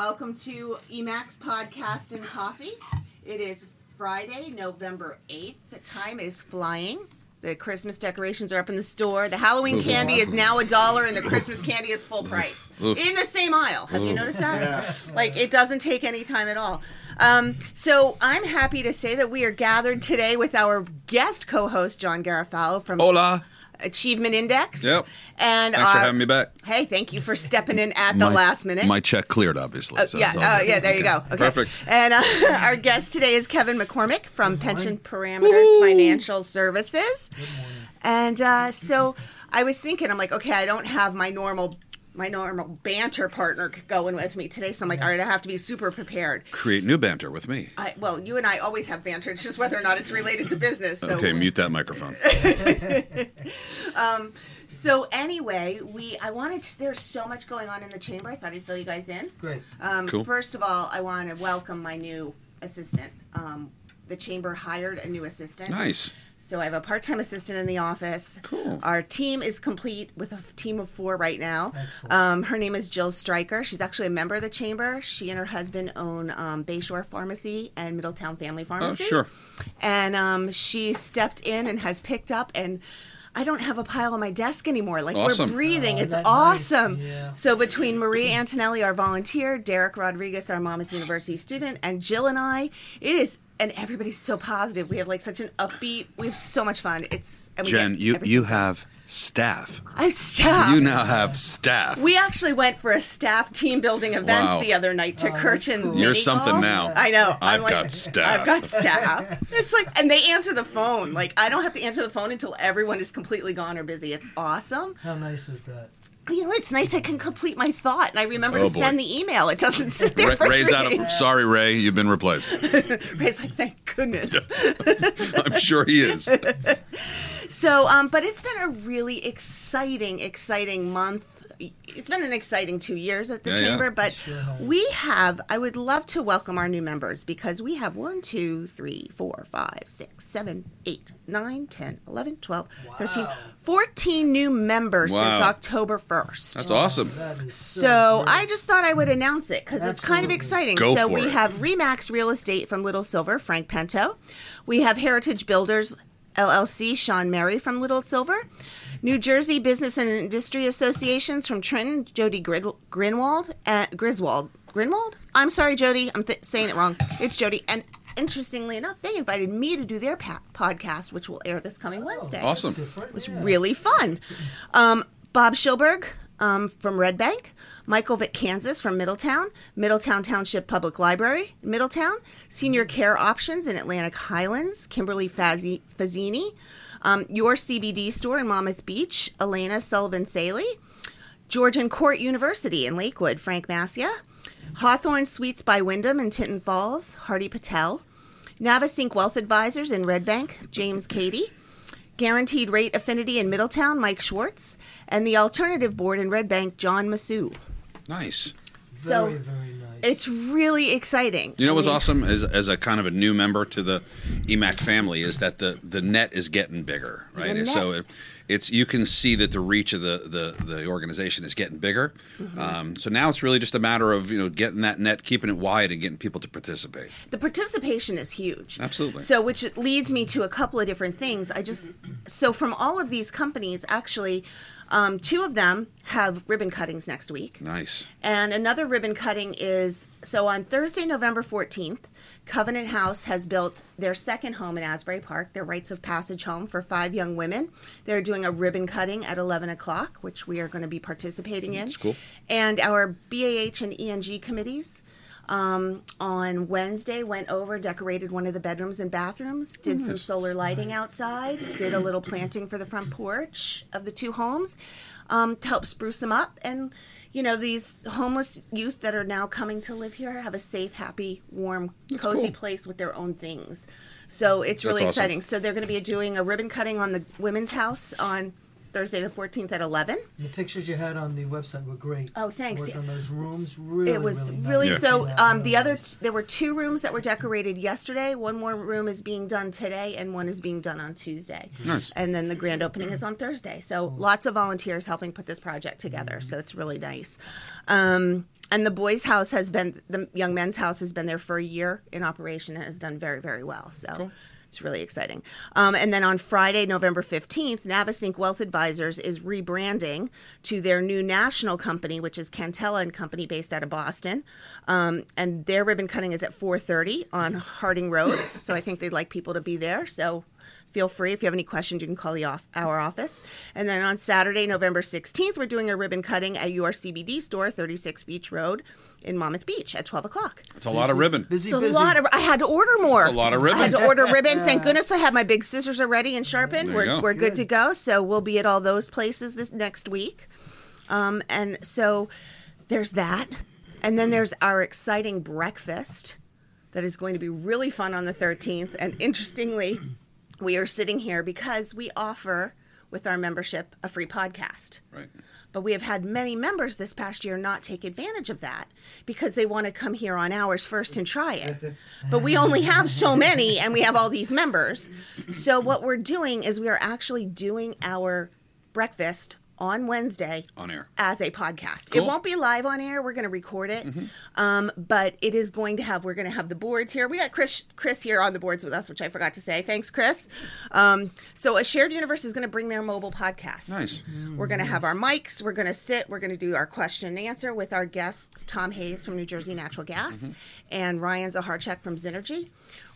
welcome to EMACC's Podcast and Coffee. It is Friday, November 8th. The time is flying. The Christmas decorations are up in the store. The Halloween candy is now a dollar, and the Christmas candy is full price in the same aisle. Have you noticed that? Like it doesn't take any time at all. Um, so I'm happy to say that we are gathered today with our guest co-host John Garofalo from Hola. Achievement Index. Yep. And Thanks for having me back. Hey, thank you for stepping in at the last minute. My check cleared, obviously. so yeah, it's uh, yeah, there you go. Okay. Perfect. And uh, our guest today is Kevin McCormick from Pension Parameters Financial Services. And uh, so I was thinking, I'm like, okay, I don't have my normal my normal banter partner going with me today, so I'm like, all right, I have to be super prepared. Create new banter with me. I, well, you and I always have banter. It's just whether or not it's related to business. So Okay, mute that microphone. So anyway, we I wanted to, there's so much going on in the chamber. I thought I'd fill you guys in. Great. Um, Cool. First of all, I want to welcome my new assistant. Um, the chamber hired a new assistant. Nice. So I have a part-time assistant in the office. Cool. Our team is complete with a team of four right now. Excellent. Um, her name is Jill Stryker. She's actually a member of the chamber. She and her husband own um, Bayshore Pharmacy and Middletown Family Pharmacy. Oh, sure. And um, she stepped in and has picked up and. I don't have a pile on my desk anymore. Like Awesome. we're breathing. Oh, it's that nice. awesome. Yeah. So between Marie Antonelli, our volunteer, Derek Rodriguez, our Monmouth University student, and Jill and I, it is and everybody's so positive. We have like such an upbeat. We have so much fun. It's and we Jen, get you you done. have staff. I have staff. You now have staff. we actually went for a staff team building event Wow. the other night to Oh, that's Kirchin's. cool. You're something golf. now. I know. I'm I've like, got staff. I've got staff. It's like, and they answer the phone. Like, I don't have to answer the phone until everyone is completely gone or busy. It's awesome. How nice is that? You know, it's nice I can complete my thought, and I remember Oh, to boy. send the email. It doesn't sit there Ray, for Ray's three out of. Sorry, Ray, you've been replaced. Ray's like, thank goodness. I'm sure he is. So, um, but it's been a really exciting, exciting month. It's been an exciting two years at the Yeah, yeah. chamber, but Sure we have. I would love to welcome our new members because we have one, two, three, four, five, six, seven, eight, nine, 10, 11, 12, 13, Wow. 14 new members since October 1st. That's awesome. That is so, So. I just thought I would announce it because it's kind of exciting. Go so for we it. have Remax Real Estate from Little Silver, Frank Pento. We have Heritage Builders LLC, Sean Mary from Little Silver. New Jersey Business and Industry Associations from Trenton, Jody Grid- Grinwald, uh, Griswold. Grinwald? I'm sorry, Jody. I'm th- saying it wrong. It's Jody. And interestingly enough, they invited me to do their pa- podcast, which will air this coming Wednesday. Awesome. It was yeah. really fun. Um, Bob Schilberg um, from Red Bank, Michael Vick, Kansas from Middletown, Middletown Township Public Library, Middletown, Senior Care Options in Atlantic Highlands, Kimberly Fazzi- Fazzini, um, Your CBD Store in Monmouth Beach, Elena Sullivan Saley, Georgian Court University in Lakewood, Frank Massia, Hawthorn Suites by Wyndham in Tinton Falls, Hardy Patel, Navesink Wealth Advisors in Red Bank, James Cady, Guaranteed Rate Affinity in Middletown, Mike Schwartz, and the Alternative Board in Red Bank, John Massou. Nice. So, Very, very nice. It's really exciting. You know I what's mean, awesome as, as a kind of a new member to the EMACC family is that the, the net is getting bigger, right? net. So it, it's you can see that the reach of the, the, the organization is getting bigger. Mm-hmm. Um, so now it's really just a matter of you know getting that net, keeping it wide, and getting people to participate. The participation is huge. Absolutely. So, which leads me to a couple of different things. I just, so from all of these companies, actually, um, two of them have ribbon cuttings next week. Nice. And another ribbon cutting is so on Thursday, November 14th, Covenant House has built their second home in Asbury Park, their rites of passage home for five young women. They're doing a ribbon cutting at 11 o'clock, which we are going to be participating in. That's cool. And our BAH and ENG committees um, on Wednesday went over, decorated one of the bedrooms and bathrooms, did some solar lighting outside, did a little planting for the front porch of the two homes um, to help spruce them up. And, you know, these homeless youth that are now coming to live here have a safe, happy, warm, cozy cool. place with their own things. So it's really That's awesome. exciting. So they're going to be doing a ribbon cutting on the women's house on Thursday the 14th at 11. the pictures you had on the website were great. Oh, thanks. Worked Yeah. on those rooms, really, it was really, really, nice. so Yeah, um, the other nice. there were two rooms that were decorated yesterday one more room is being done today and one is being done on tuesday Nice. and then the grand opening is on thursday so lots of volunteers helping put this project together so it's really nice um, and the boys' house has been the young men's house has been there for a year in operation and has done very very well. So. Cool. It's really exciting. Um, and then on Friday, November 15th, Navesink Wealth Advisors is rebranding to their new national company, which is Cantella and Company based out of Boston. Um, and their ribbon cutting is at 4.30 on Harding Road. So I think they'd like people to be there. So feel free. If you have any questions, you can call the off- our office. And then on Saturday, November 16th, we're doing a ribbon cutting at your CBD store, 36 Beach Road in Monmouth Beach at 12 o'clock. It's a lot of ribbon. Busy, So a busy. lot of I had to order more. It's a lot of ribbon. I had to order ribbon. Thank goodness I have my big scissors already and sharpened. There We're, go. we're good. to go. So we'll be at all those places this next week. Um, and so there's that. And then there's our exciting breakfast that is going to be really fun on the 13th. And interestingly, we are sitting here because we offer with our membership a free podcast. Right. But we have had many members this past year not take advantage of that because they want to come here on ours first and try it. But we only have so many and we have all these members. So what we're doing is we are actually doing our breakfast on Wednesday On air. as a podcast. Cool. It won't be live on air. We're going to record it, um, but it is going to have. We're going to have the boards here. We got Chris Chris here on the boards with us, which I forgot to say. Thanks, Chris. Um, so, a shared universe is going to bring their mobile podcast. Nice. We're going to have our mics. We're going to sit. We're going to do our question and answer with our guests, Tom Hayes from New Jersey Natural Gas and Ryan Zaharchek from Synergy.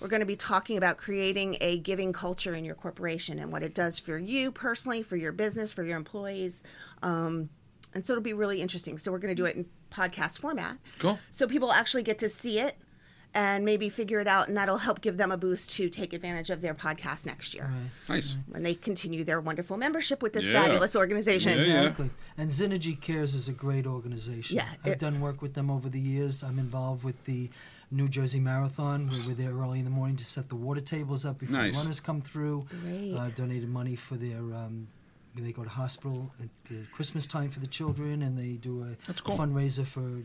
We're going to be talking about creating a giving culture in your corporation and what it does for you personally, for your business, for your employees. Um, and so it'll be really interesting. So we're going to do it in podcast format. Cool. So people actually get to see it and maybe figure it out, and that'll help give them a boost to take advantage of their podcast next year Nice. when they continue their wonderful membership with this Yeah. fabulous organization. Yeah, yeah. Exactly. And Synergy Cares is a great organization. Yeah, I've it- done work with them over the years. I'm involved with the New Jersey Marathon. we're there early in the morning to set the water tables up before Nice. runners come through. Great. Uh, donated money for their. Um, they go to hospital at the Christmas time for the children, and they do a cool. fundraiser for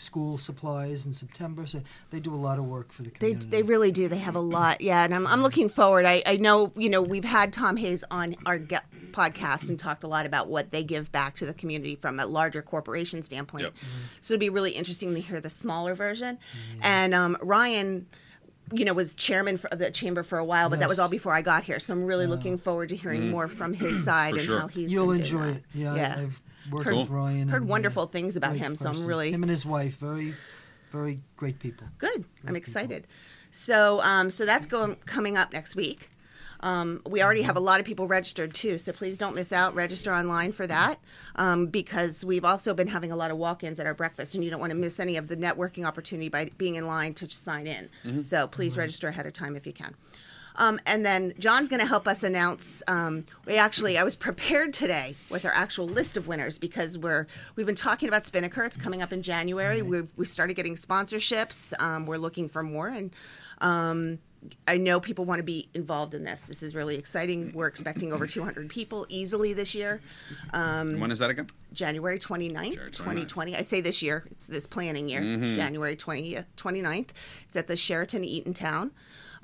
school supplies in September. So they do a lot of work for the community. they really do. They have a lot. Yeah, and I'm, I'm looking forward. I, I know, you know, we've had Tom Hayes on our ge- podcast and talked a lot about what they give back to the community from a larger corporation standpoint. Yep. Mm-hmm. So it'd be really interesting to hear the smaller version. Mm-hmm. And um, Ryan, you know, was chairman of the chamber for a while, but that was all before I got here. So I'm really looking forward to hearing mm-hmm. more from his side For and sure. how he's. You'll been doing enjoy that. it. Yeah, Yeah. I've worked Heard- with Ryan. heard and, uh, wonderful things about great him, so I'm really- him and his wife very, very great people. Good. I'm excited. So, um, so that's going coming up next week. Um, we already have a lot of people registered too, so please don't miss out. Register online for that um, because we've also been having a lot of walk-ins at our breakfast, and you don't want to miss any of the networking opportunity by being in line to sign in. So please register ahead of time if you can. Um, and then John's going to help us announce. Um, we actually, I was prepared today with our actual list of winners because we're we've been talking about Spinnaker. It's coming up in January. We've we started getting sponsorships. Um, we're looking for more, and um, I know people want to be involved in this. This is really exciting. We're expecting over 200 people easily this year. Um, When is that again? January 29th, January 29th. 2020. I say this year, it's this planning year, Mm-hmm. January 20th, 29th. It's at the Sheraton Eatontown.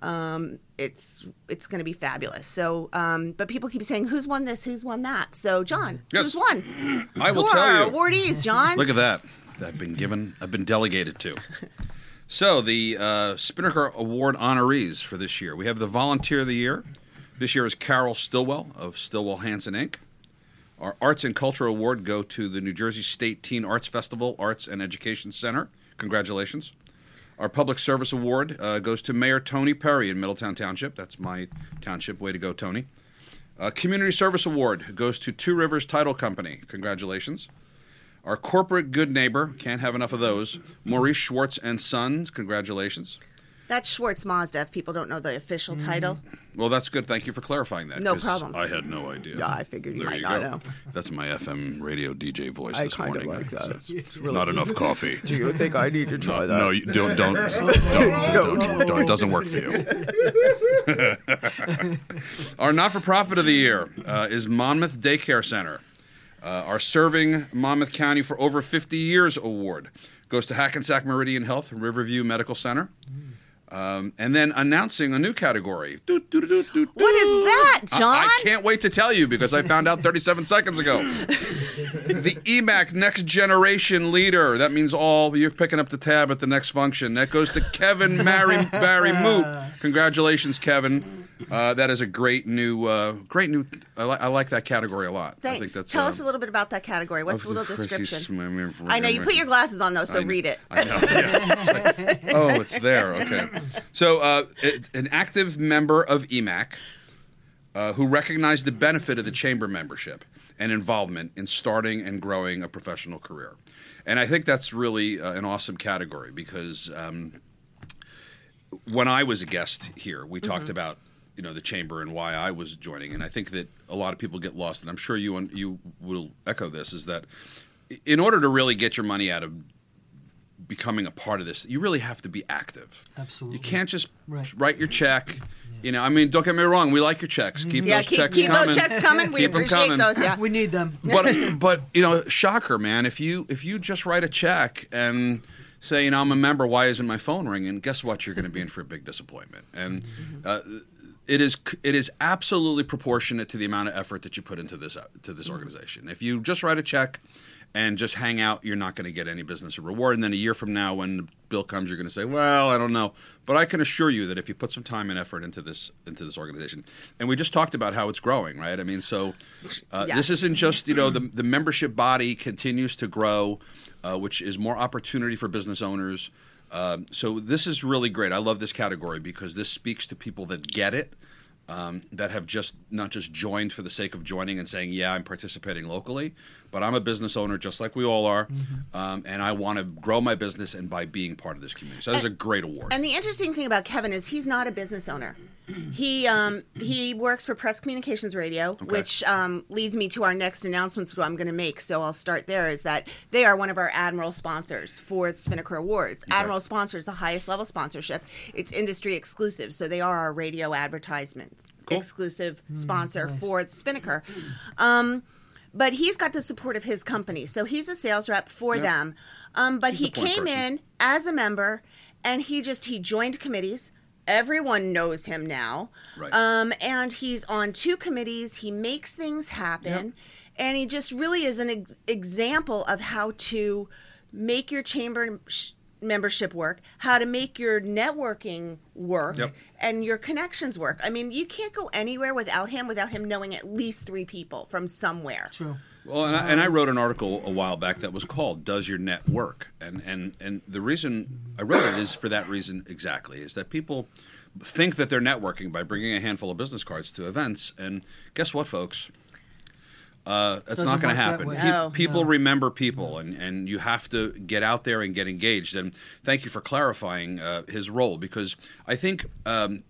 Um, it's it's going to be fabulous. So, um, but people keep saying, "Who's won this? Who's won that?" So, John, Yes. who's won? I will Who tell are our you. awardees, John. Look at that. I've been given. I've been delegated to. So the uh, Spinnaker Award honorees for this year. We have the Volunteer of the Year. This year is Carol Stillwell of Stillwell Hanson Inc. Our Arts and Culture Award go to the New Jersey State Teen Arts Festival Arts and Education Center. Congratulations. Our Public Service Award uh, goes to Mayor Tony Perry in Middletown Township. That's my township. Way to go, Tony. Uh, Community Service Award goes to Two Rivers Title Company. Congratulations. Our corporate good neighbor, can't have enough of those. Maurice Schwartz and Sons, congratulations. That's Schwartz Mazda. If people don't know the official title, Well, that's good. Thank you for clarifying that. No 'cause problem. I had no idea. Yeah, I figured you There might you not go. know. That's my FM radio DJ voice I this kinda morning. like that. It's, uh, Not enough coffee. do you think I need to try that? No, you don't, don't, don't, don't, don't, It doesn't work for you. our not-for-profit of the year uh, is Monmouth Daycare Center. Uh, our Serving Monmouth County for Over 50 Years award goes to Hackensack Meridian Health and Riverview Medical Center. Um, and then announcing a new category. Doot, doot, doot, What is that, John? I, can't wait to tell you because I found out 37 seconds ago. the EMACC Next Generation Leader. That means all you're picking up the tab at the next function. That goes to Kevin Mary, Barry Moedt. Congratulations, Kevin. Uh, that is a great new, uh, great new. I, li- I like that category a lot. I think Thanks. that's Tell uh, us a little bit about that category. What's a little description? sm- I know you put your glasses on though, so read it. I know. yeah. It's like, oh, it's there. Okay. So, uh, it, an active member of EMACC uh, who recognized the benefit of the chamber membership and involvement in starting and growing a professional career. And I think that's really uh, an awesome category because um, when I was a guest here, we talked mm-hmm. about you know the chamber and why I was joining, and I think that a lot of people get lost, and I'm sure you you will echo this is that in order to really get your money out of becoming a part of this, you really have to be active. Absolutely. You can't just Right. write your check. You know, I mean, don't get me wrong. We like your checks. Mm-hmm. Keep Yeah, those keep, checks keep coming. those checks coming. We Keep 'em appreciate coming. those. Yeah. We need them. But but you know, shocker, man. If you if you just write a check and say, you know, I'm a member. Why isn't my phone ringing? Guess what? You're going to be in for a big disappointment. And uh, it is it is absolutely proportionate to the amount of effort that you put into this to this organization. If you just write a check and just hang out, you're not going to get any business or reward. And then a year from now, when the bill comes, you're going to say, "Well, I don't know." But I can assure you that if you put some time and effort into this into this organization, and we just talked about how it's growing, right? I mean, so uh, Yeah. this isn't just you know the the membership body continues to grow, uh, which is more opportunity for business owners. Um, so this is really great. I love this category because this speaks to people that get it um, that have just not just joined for the sake of joining and saying, "Yeah, I'm participating locally," but I'm a business owner just like we all are, um, and I want to grow my business and by being part of this community. So that's a great award. And the interesting thing about Kevin is he's not a business owner. He um, he works for Press Communications Radio, which um, leads me to our next announcements. What I'm going to make, so I'll start there. Is that they are one of our Admiral sponsors for the Spinnaker Awards. Admiral sponsors the highest level sponsorship. It's industry exclusive, so they are our radio advertisement Cool. exclusive sponsor for the Spinnaker. Um, but he's got the support of his company, so he's a sales rep for Yeah. them. Um, but He's he came person. in as a member, and he just he joined committees. Everyone knows him now, Right. um, and he's on two committees. He makes things happen, and he just really is an ex- example of how to make your chamber sh- membership work, how to make your networking work, Yep. and your connections work. I mean, you can't go anywhere without him without him knowing at least three people from somewhere. True. Well, and I, and I wrote an article a while back that was called "Does Your Net Work?" and and and the reason I wrote it is for that reason exactly is that people think that they're networking by bringing a handful of business cards to events, and guess what, folks? Uh, that's Doesn't not going to happen. way. Pe- No. people No. remember people, and, and you have to get out there and get engaged. And thank you for clarifying uh, his role because I think, um,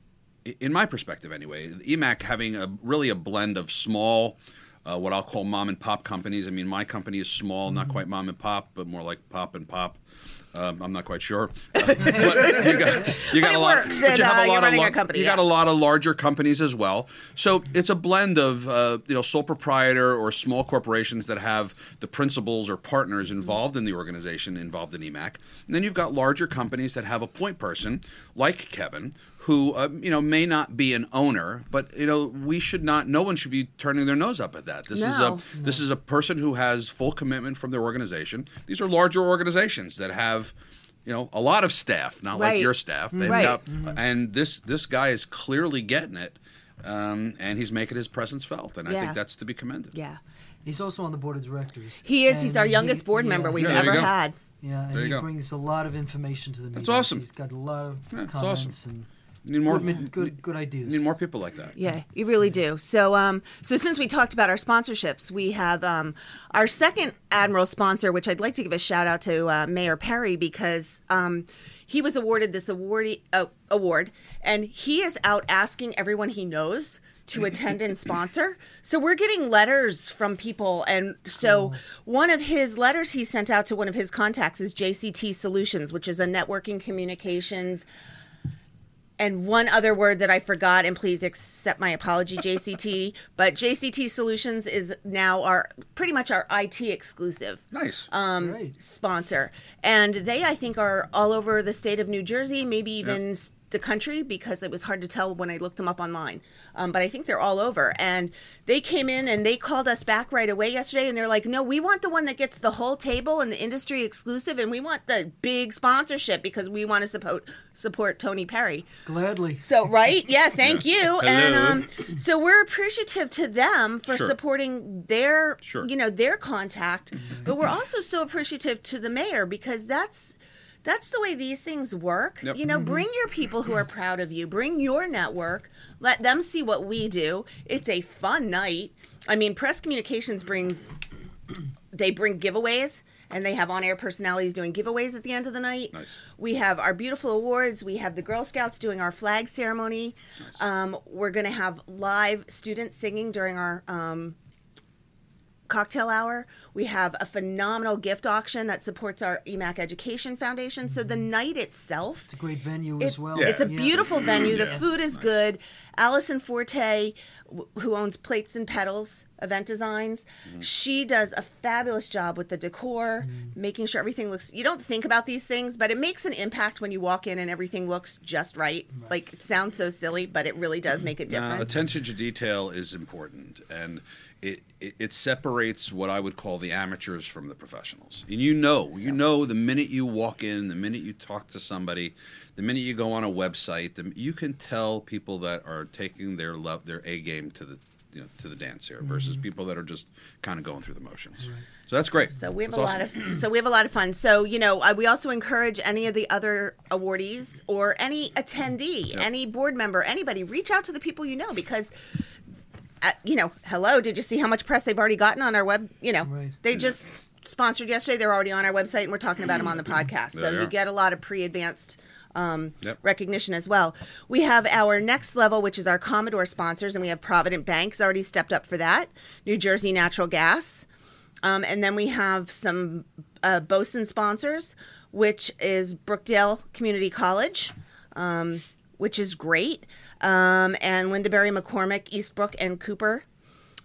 in my perspective anyway, EMACC having a really a blend of small, uh, what I'll call mom and pop companies. I mean, my company is small, not quite mom and pop, but more like pop and pop. Um, I'm not quite sure, Uh, but you got, you got a lot. works, but you have uh, a lot of lar- company, you got a lot of larger companies as well. So it's a blend of uh, you know sole proprietor or small corporations that have the principals or partners involved in the organization, involved in EMACC. And then you've got larger companies that have a point person like Kevin. Who uh, you know may not be an owner, but you know we should not. No one should be turning their nose up at that. This is No. a this is a person who has full commitment from their organization. These are larger organizations that have you know a lot of staff, not like your staff. They've Right. got and this this guy is clearly getting it, um, and he's making his presence felt, and I think that's to be commended. Yeah, He's also on the board of directors. he is. He's our youngest he- board yeah, member we've Yeah, ever had. Yeah, and he go. brings a lot of information to the meetings. That's awesome. He's got a lot of Yeah, it's comments awesome. and Need more good, good, good ideas. Need more people like that. Yeah, you really do. So, um, so since we talked about our sponsorships, we have um, our second Admiral sponsor, which I'd like to give a shout out to uh, Mayor Perry because um, he was awarded this award uh, award, and he is out asking everyone he knows to attend and sponsor. So we're getting letters from people, and so one of his letters he sent out to one of his contacts is JCT Solutions, which is a networking communications and one other word that I forgot, and please accept my apology, JCT. but JCT Solutions is now our pretty much our IT exclusive Nice. um, sponsor, and they I think are all over the state of New Jersey, maybe even s the country because it was hard to tell when I looked them up online. Um, but I think they're all over. And they came in and they called us back right away yesterday, and they're like, "No, we want the one that gets the whole table and the industry exclusive, and we want the big sponsorship because we want to support support Tony Perry." Gladly. So right, yeah, thank you. And um, so we're appreciative to them for Sure. supporting their, Sure. you know, their contact. But we're also so appreciative to the mayor because that's that's the way these things work. Yep. You know, bring your people who are proud of you. Bring your network. Let them see what we do. It's a fun night. I mean, press communications brings they bring giveaways and they have on-air personalities doing giveaways at the end of the night. Nice. We have our beautiful awards. We have the Girl Scouts doing our flag ceremony. Um, we're going to have live students singing during our um, cocktail hour. We have a phenomenal gift auction that supports our EMACC Education Foundation. So the mm-hmm. night itself It's a great venue as well. it's a Yeah. beautiful venue. The Yeah. food is good. Allison Forte, w- who owns Plates and Petals Event Designs, Mm-hmm. she does a fabulous job with the decor, mm-hmm. making sure everything looks. You don't think about these things, but it makes an impact when you walk in and everything looks just right. Like it sounds so silly, but it really does mm-hmm. make a difference. attention to detail is important, and it, it it separates what I would call the amateurs from the professionals. And you know, you know, the minute you walk in, the minute you talk to somebody, the minute you go on a website, the, you can tell people that are taking their love, their A game to the you know, to the dance here versus people that are just kind of going through the motions. So that's great. So we have That's a awesome. lot of so we have a lot of fun. So you know, uh, we also encourage any of the other awardees or any attendee, any board member, anybody, reach out to the people you know because. Uh, you know, hello. Did you see how much press they've already gotten on our web? You know, Right. they just sponsored yesterday. They're already on our website, and we're talking about them on the podcast. So you get a lot of pre-advanced um, Yep. recognition as well. We have our next level, which is our Commodore sponsors, and we have Provident Banks already stepped up for that. New Jersey Natural Gas, um, and then we have some uh, Bosun sponsors, which is Brookdale Community College, um, which is great, um, and Lindabury McCormick, Estabrook, and Cooper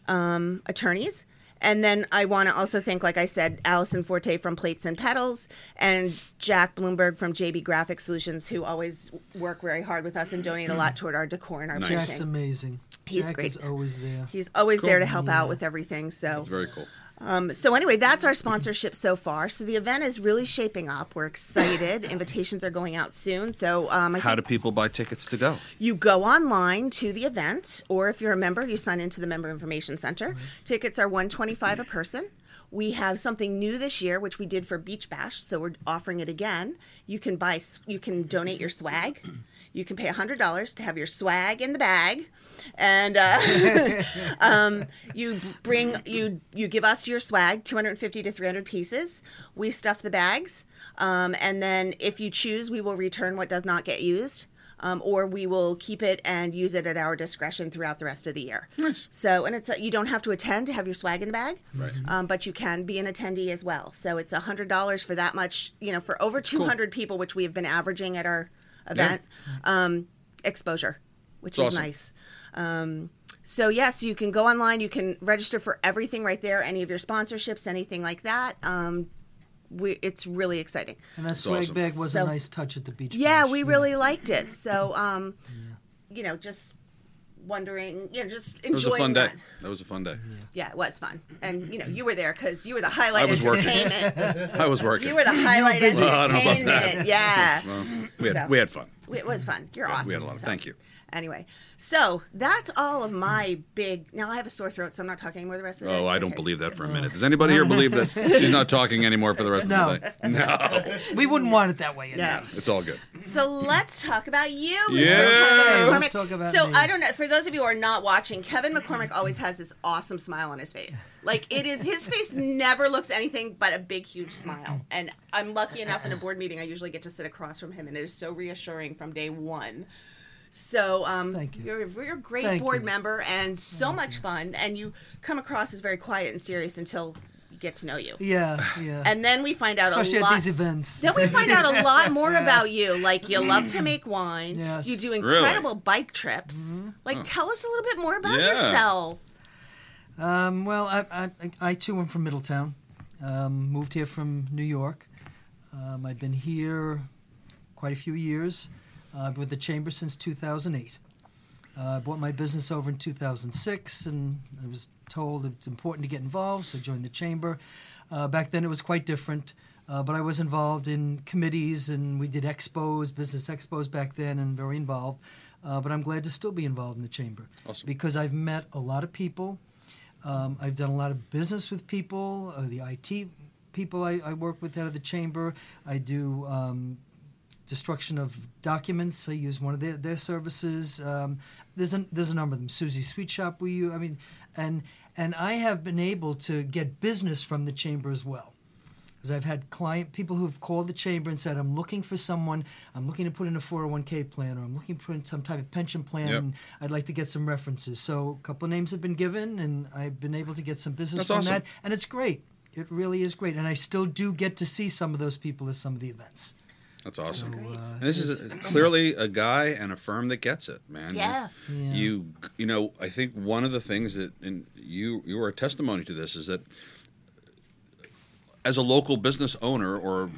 um, attorneys. And then I want to also thank, like I said, Allison Forte from Plates and Petals and Jack Bloomberg from JB Graphic Solutions, who always work very hard with us and donate a lot toward our decor and our Nice. Jack's amazing. He's Jack great. He's always there. He's always there to help Yeah. out with everything. So It's very cool. Um, so anyway, that's our sponsorship so far. So the event is really shaping up. We're excited. Invitations are going out soon. So um, I How do people buy tickets to go? you go online to the event, or if you're a member, you sign into the Member Information Center. Tickets are one twenty five a person. We have something new this year, which we did for Beach Bash, so we're offering it again. You can buy, you can donate your swag. You can pay hundred dollars to have your swag in the bag, and uh, um, you bring you you give us your swag, two hundred and fifty to three hundred pieces. We stuff the bags, um, and then if you choose, we will return what does not get used um, or we will keep it and use it at our discretion throughout the rest of the year. Nice. So, and it's a, you don't have to attend to have your swag in the bag, Right. um, but you can be an attendee as well. So it's a hundred dollars for that much, you know, for over two hundred people, which we have been averaging at our event. Um, exposure, which It's is awesome. nice. Um, so yes, you can go online. You can register for everything right there. Any of your sponsorships, anything like that. Um, we, it's really exciting. And that swag awesome. bag was So- a nice touch at the beach. Yeah, bash. we really liked it. So, um, you know, just wondering, you know, just enjoying. It was a enjoying fun day. that. That was a fun day. Yeah, it was fun, and you know, you were there because you were the highlight I was working. I was working. you were the highlight busy. Well, I don't know about entertainment. Yeah, Well, we had So. we had fun. it was fun. You're We had- awesome. we had a lot of- So, thank you. Anyway, so that's all of my big. Now I have a sore throat, so I'm not talking anymore the rest of the oh, day. Oh, I don't Okay. believe that for a minute. Does anybody here believe that she's not talking anymore for the rest No. of the day? No, We wouldn't want it that way. No. anyway. it's all good. So let's talk about you, Mr. Yeah. Kevin Let's talk about so me. I don't know. For those of you who are not watching, Kevin McCormick always has this awesome smile on his face. Like it is, his face never looks anything but a big, huge smile. And I'm lucky enough in a board meeting, I usually get to sit across from him, and it is so reassuring from day one. So um, Thank you. You're, you're a great Thank board you. member and so much fun. And you come across as very quiet and serious until you get to know you. Yeah, yeah. And then we find out Especially a lot. at these events. Then we find out a lot more about you. Like you love to make wine. Yes. You do Really? incredible bike trips. Like tell us a little bit more about Yeah. yourself. Um, well, I, I, I too am from Middletown. Um, moved here from New York. Um, I've been here quite a few years. Uh, I've been with the chamber since 2008. Uh, I bought my business over in 2006, and I was told it's important to get involved, so I joined the chamber. Uh, back then, it was quite different, uh, but I was involved in committees, and we did expos, business expos back then, and very involved. Uh, but I'm glad to still be involved in the chamber Awesome. because I've met a lot of people. Um, I've done a lot of business with people, uh, the IT people I, I work with out of the chamber. I do um, destruction of documents. I use one of their, their services. Um, there's a there's a number of them. Susie Sweet Shop. We use. I mean, and and I have been able to get business from the chamber as well. Because I've had client people who've called the chamber and said, "I'm looking for someone. I'm looking to put in a 401k plan, or I'm looking to put in some type of pension plan. Yep. And I'd like to get some references." So a couple of names have been given, and I've been able to get some business That's from awesome. that, and it's great. It really is great, and I still do get to see some of those people at some of the events. That's awesome. So, uh, And this is a, clearly a guy and a firm that gets it, man. Yeah. Yeah. You you know, I think one of the things that and you you are a testimony to this is that as a local business owner or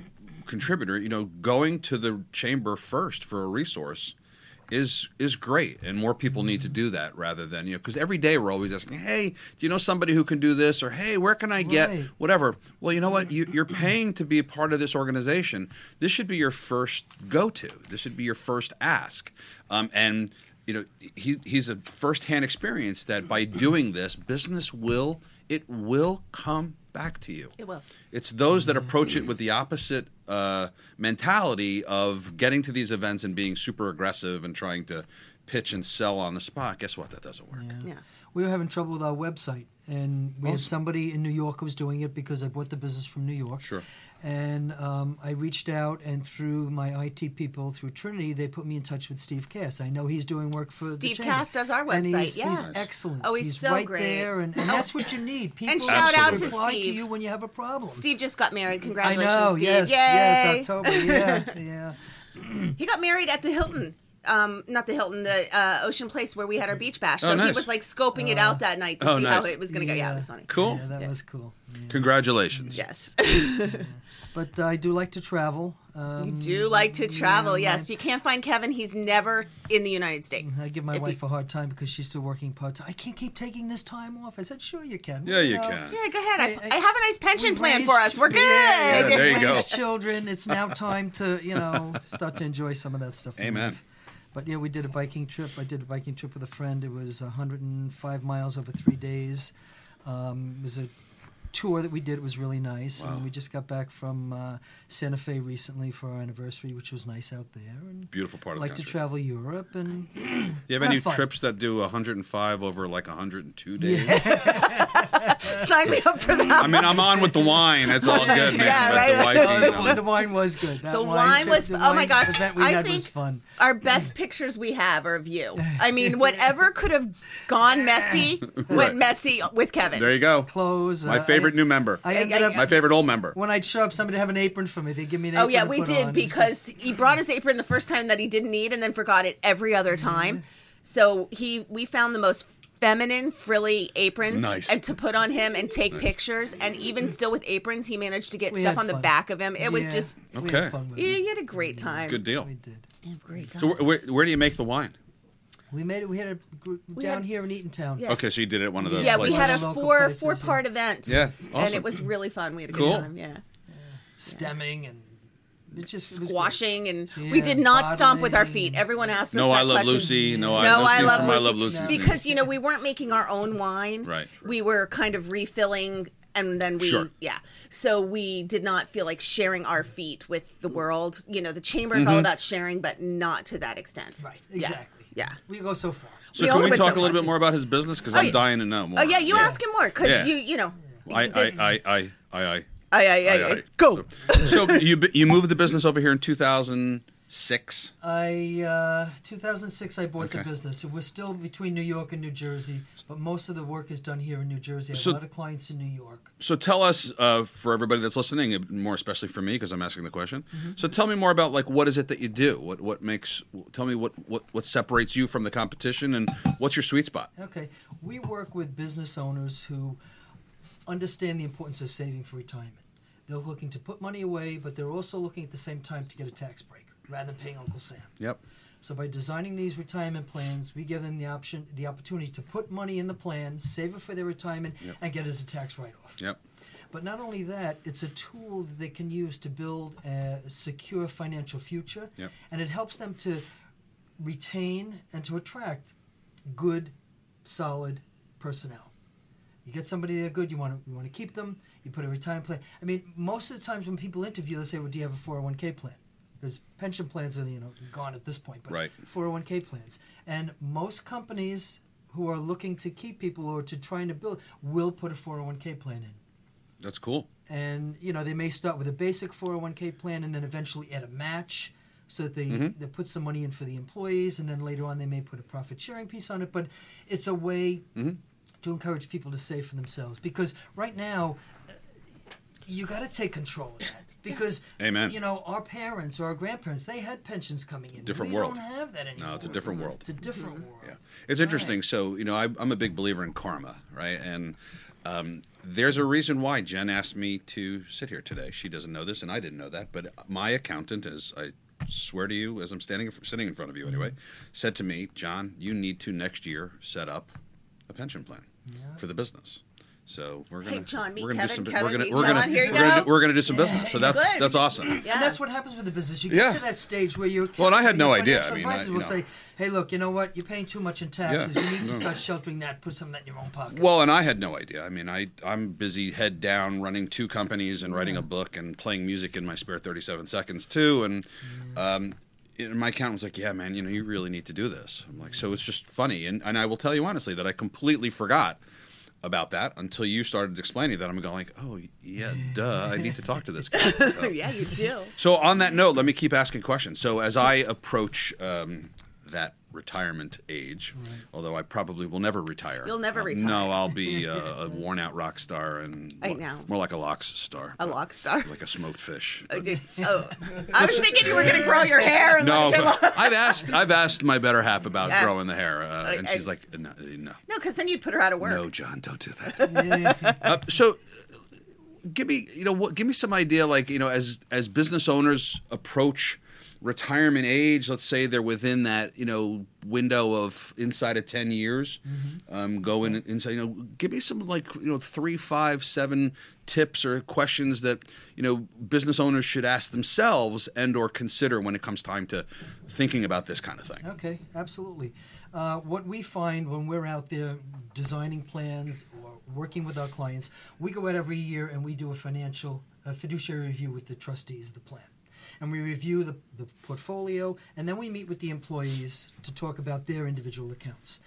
contributor, you know, going to the chamber first for a resource is is great and more people need to do that rather than you know because every day we're always asking hey do you know somebody who can do this? or hey where can i get? Right. whatever. Well you know what? You, you're paying to be a part of this organization. This should be your first go-to. This should be your first ask. Um, and you know he, he's a first-hand experience that by doing this business will it will come back to you It will. it's those that approach it with the opposite uh, mentality of getting to these events and being super aggressive and trying to pitch and sell on the spot. Guess what? That doesn't work. Yeah. we were having trouble with our website, and we had somebody in New York who was doing it because I bought the business from New York. Sure. And um, I reached out, and through my IT people, through Trinity, they put me in touch with Steve Cass. I know he's doing work for the Steve chamber. Cass does our and website, he's, he's yeah. excellent. Oh, he's so right great. there, and, and Oh. that's what you need. People and shout out to reply to you when you have a problem. Steve just got married. Congratulations, I Congratulations, know. Steve. Yes. Yay. Yes. October. Yeah. Yeah. He got married at the Hilton. Um, not the Hilton, the uh, Ocean Place where we had our beach bash. So Oh, he was like scoping it out that night to oh, see how it was going to go. Yeah, it was funny. Cool. Yeah, that Yeah. was cool. Yeah. Congratulations. Yes. But uh, I do like to travel. Um, you do like to travel. yeah, yes. You can't find Kevin. He's never in the United States. I give my If wife he- a hard time because she's still working part time. I can't keep taking this time off. I said, sure you can. Yeah, you know, can. Yeah, go ahead. I, Hey, I have a nice pension plan raised- for us. We're good. Yeah, Yeah, there you go. children. It's now time to, you know, start to enjoy some of that stuff. in Amen. But yeah, we did a biking trip. I did a biking trip with a friend. It was 105 miles over three days. Um, it was a tour that we did. It was really nice. Wow. And we just got back from uh, Santa Fe recently for our anniversary, which was nice out there. And Beautiful part of the like the to travel Europe and Do you have any fun. trips that do 105 over like 102 days? Sign me up for that. I mean, I'm on with the wine. That's all good, man. Yeah, but right. the Oh, wifey, the, wine- the wine was good. That The wine wine was- the oh my gosh, event we I had think- was fun. Our best pictures we have are of you. I mean, whatever could have gone messy went messy with Kevin. There you go. Clothes. My uh, favorite I, new member. I ended up My favorite old member. when I'd show up, somebody would have an apron for me. They would give me an Apron Oh yeah, to we put on. did It because just- he brought his apron the first time that he didn't need, and then forgot it every other time. So he, we found the most feminine frilly aprons Nice. and to put on him and take pictures. And even still with aprons, he managed to get We stuff had on the fun. back of him. It was just, we Okay. had fun yeah, you had a great time. Good deal. We did. You had a great time. So where, where, where do you make the wine? We made it. We had a group down had- here in Eatontown. Yeah. Okay, so you did it at one of those. yeah, places. we had a four places, four yeah. part event. Yeah, awesome. and it was really fun. We had a Cool. good time. Yeah, Stemming and it just it was great. squashing and we did not stomp with our feet. Everyone asked us No, that I love question. Lucy. No, I No, no I love from Lucy. I love Lucy. No. because you know we weren't making our own wine. Right. We were kind of refilling, and then we Sure. yeah. So we did not feel like sharing our feet with the world. You know, the chamber is all mm-hmm. about sharing, but not to that extent. Right. Exactly. Yeah. We go so far. So We can we talk so a little far. bit more about his business? Because Oh, I'm yeah. dying to know more. Oh yeah, you ask him more because Yeah. you you know. I, this- I, I, I, I, I, I, I- I. go. So, so you you moved the business over here in 2006. I uh, 2006 I bought Okay. the business. It was still between New York and New Jersey, but most of the work is done here in New Jersey. I have So- a lot of clients in New York. So tell us, uh, for everybody that's listening, and more especially for me because I'm asking the question. So tell me more about like what is it that you do? What what makes? Tell me what what what separates you from the competition, and what's your sweet spot? Okay, we work with business owners who understand the importance of saving for retirement. They're looking to put money away, but they're also looking at the same time to get a tax break. rather than paying Uncle Sam. Yep. So by designing these retirement plans, we give them the option, the opportunity to put money in the plan, save it for their retirement, Yep. and get it as a tax write-off. Yep. But not only that, it's a tool that they can use to build a secure financial future, Yep. and it helps them to retain and to attract good, solid personnel. You get somebody that good, you want to you want to keep them. You put a retirement plan. I mean, most of the times when people interview, they say, "Well, do you have a 401k plan?" Because pension plans are you know gone at this point, but Right. 401k plans, and most companies who are looking to keep people or to trying to build will put a 401k plan in That's cool. and you know they may start with a basic 401k plan and then eventually add a match so that they, Mm-hmm. they put some money in for the employees and then later on they may put a profit sharing piece on it but it's a way Mm-hmm. To encourage people to save for themselves because right now uh, you got to take control of that because Amen. you know our parents or our grandparents they had pensions coming in Different we world. don't have that anymore No, it's a different world. it's a different world Yeah, it's interesting. So you know, I, I'm a big believer in karma, right? And um, there's a reason why Jen asked me to sit here today. She doesn't know this, and I didn't know that. But my accountant, as I swear to you, as I'm standing sitting in front of you anyway, said to me, John, you need to next year set up a pension plan for the business. So we're gonna. Hey, John, meet we're gonna Kevin, do some. Kevin, we're gonna. meet We're John. gonna. Here we're, gonna go. do, we're gonna do some business. So that's Good. that's awesome. Yeah. And that's what happens with the business. You get Yeah. to that stage where you're. Well, and I had no idea. financial I mean, I- advisors you will know. say, "Hey, look, you know what? You're paying too much in taxes. Yeah. You need to No. start sheltering that. Put some of that in your own pocket." Well, and I had no idea. I mean, I I'm busy head down running two companies and writing a book and playing music in my spare 37 seconds too. And um, and my accountant was like, "Yeah, man, you know, you really need to do this." I'm like, "So it's just funny." And and I will tell you honestly that I completely forgot about that until you started explaining that. I'm going like, "Oh, yeah, duh, I need to talk to this guy." So- yeah, you do. so on that note, let me keep asking questions. So as I approach um, that retirement age, although I probably will never retire. You'll never Uh, retire. No, I'll be uh, a worn-out rock star and I more, know. more like a lox star, A lock star. like a smoked fish. Oh, oh. I was thinking you were going to grow your hair. And No, let it get but I've asked I've asked my better half about Yeah. growing the hair, uh, I- and she's I- like, no, no, No, because then you'd put her out of work. no, John, don't do that. uh, so, give me, you know, what, give me some idea, like, you know, as as business owners approach retirement age, let's say they're within that, you know, window of inside of ten years, um, go in inside, you know, give me some like, you know, three, five, seven tips or questions that you know business owners should ask themselves and or consider when it comes time to thinking about this kind of thing. Okay, absolutely. Uh, what we find when we're out there designing plans or working with our clients, we go out every year and we do a financial a fiduciary review with the trustees of the plan. And we review the, the portfolio and then we meet with the employees to talk about their individual accounts.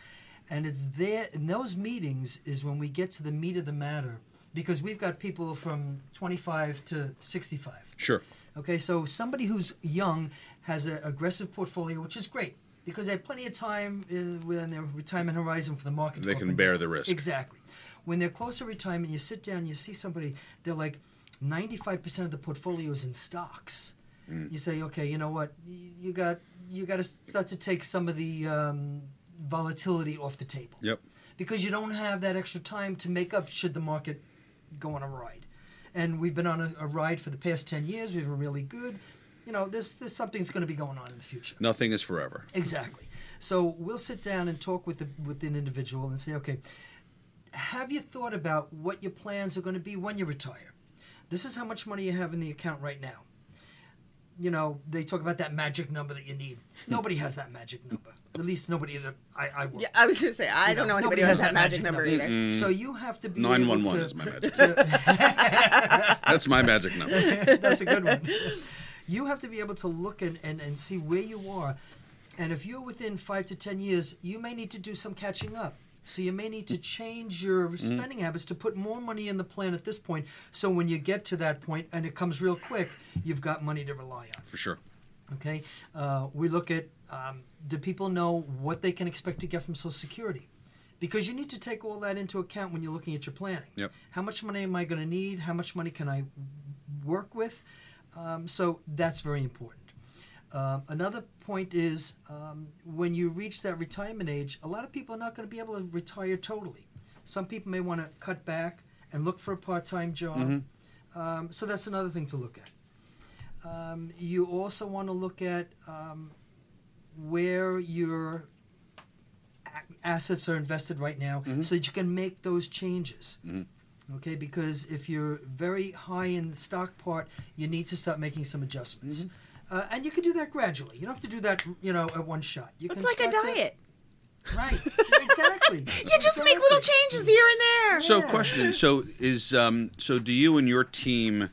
And it's there in those meetings is when we get to the meat of the matter because we've got people from 25 to 65. Sure. Okay, so somebody who's young has an aggressive portfolio, which is great because they have plenty of time uh, within their retirement horizon for the market. They can bear down. the risk. Exactly. When they're close to retirement, you sit down, you see somebody, they're like 95% of the portfolio is in stocks. Mm. You say, okay, you know what? You got you got to start to take some of the um, volatility off the table Yep. because you don't have that extra time to make up should the market go on a ride. And we've been on a, a ride for the past 10 years. We've been really good. You know, there's, there's something's going to be going on in the future. Nothing is forever. Exactly. So we'll sit down and talk with the, with an individual and say, okay, have you thought about what your plans are going to be when you retire? This is how much money you have in the account right now. You know, they talk about that magic number that you need. Nobody has that magic number. At least nobody that I, I work. Yeah, I was going to say, I You don't know nobody anybody who has that magic number number. either. So you have to be Nine able one to. one is my magic. to- That's my magic number. That's a good one. You have to be able to look and, and, and see where you are. And if you're within five to ten years, you may need to do some catching up. So you may need to change your Mm-hmm. spending habits to put more money in the plan at this point. So when you get to that point and it comes real quick, you've got money to rely on. For sure. Okay, uh, we look at um, do people know what they can expect to get from Social Security? Because you need to take all that into account when you're looking at your planning. Yep. How much money am I going to need? How much money can I work with? Um, so that's very important. Um, another point is um, when you reach that retirement age, a lot of people are not going to be able to retire totally. Some people may want to cut back and look for a part time job. Um, so that's another thing to look at. Um, you also want to look at um, where your a- assets are invested right now so that you can make those changes. Okay, because if you're very high in the stock part, you need to start making some adjustments. Uh, and you can do that gradually. You don't have to do that, you know, at one shot. You It's can like a start to- diet. Right. exactly. You just make little changes here and there. So, Yeah. question: So, is um, so do you and your team?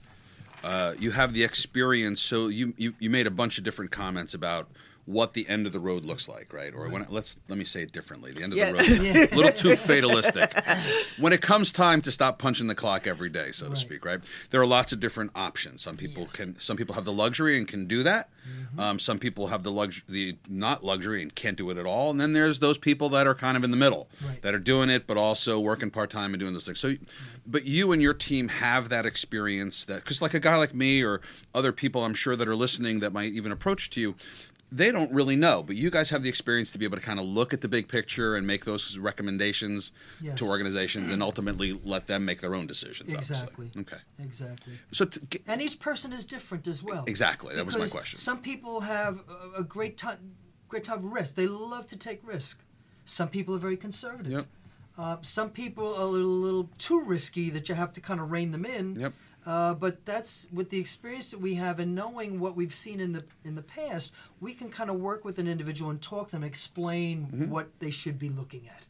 Uh, you have the experience. So, you, you you made a bunch of different comments about what the end of the road looks like, right? Or when, let's let me say it differently. The end of Yeah. the road is a little too fatalistic. When it comes time to stop punching the clock every day, so to speak, right? There are lots of different options. Some people Yes. can. Some people have the luxury and can do that. Um, some people have the luxury the not luxury and can't do it at all. And then there's those people that are kind of in the middle Right. that are doing it, but also working part time and doing those things. So, but you and your team have that experience that because like a guy like me or other people I'm sure that are listening that might even approach to you. They don't really know, but you guys have the experience to be able to kind of look at the big picture and make those recommendations Yes. to organizations, and ultimately let them make their own decisions. obviously. Exactly. Okay. Exactly. So, And each person is different as well. Exactly, that was my question. Some people have a, a great time, great time of risk. They love to take risk. Some people are very conservative. Yep. Uh, some people are a little, little too risky that you have to kind of rein them in. Yep. Uh, but that's with the experience that we have and knowing what we've seen in the in the past, we can kind of work with an individual and talk to them, explain Mm-hmm. what they should be looking at.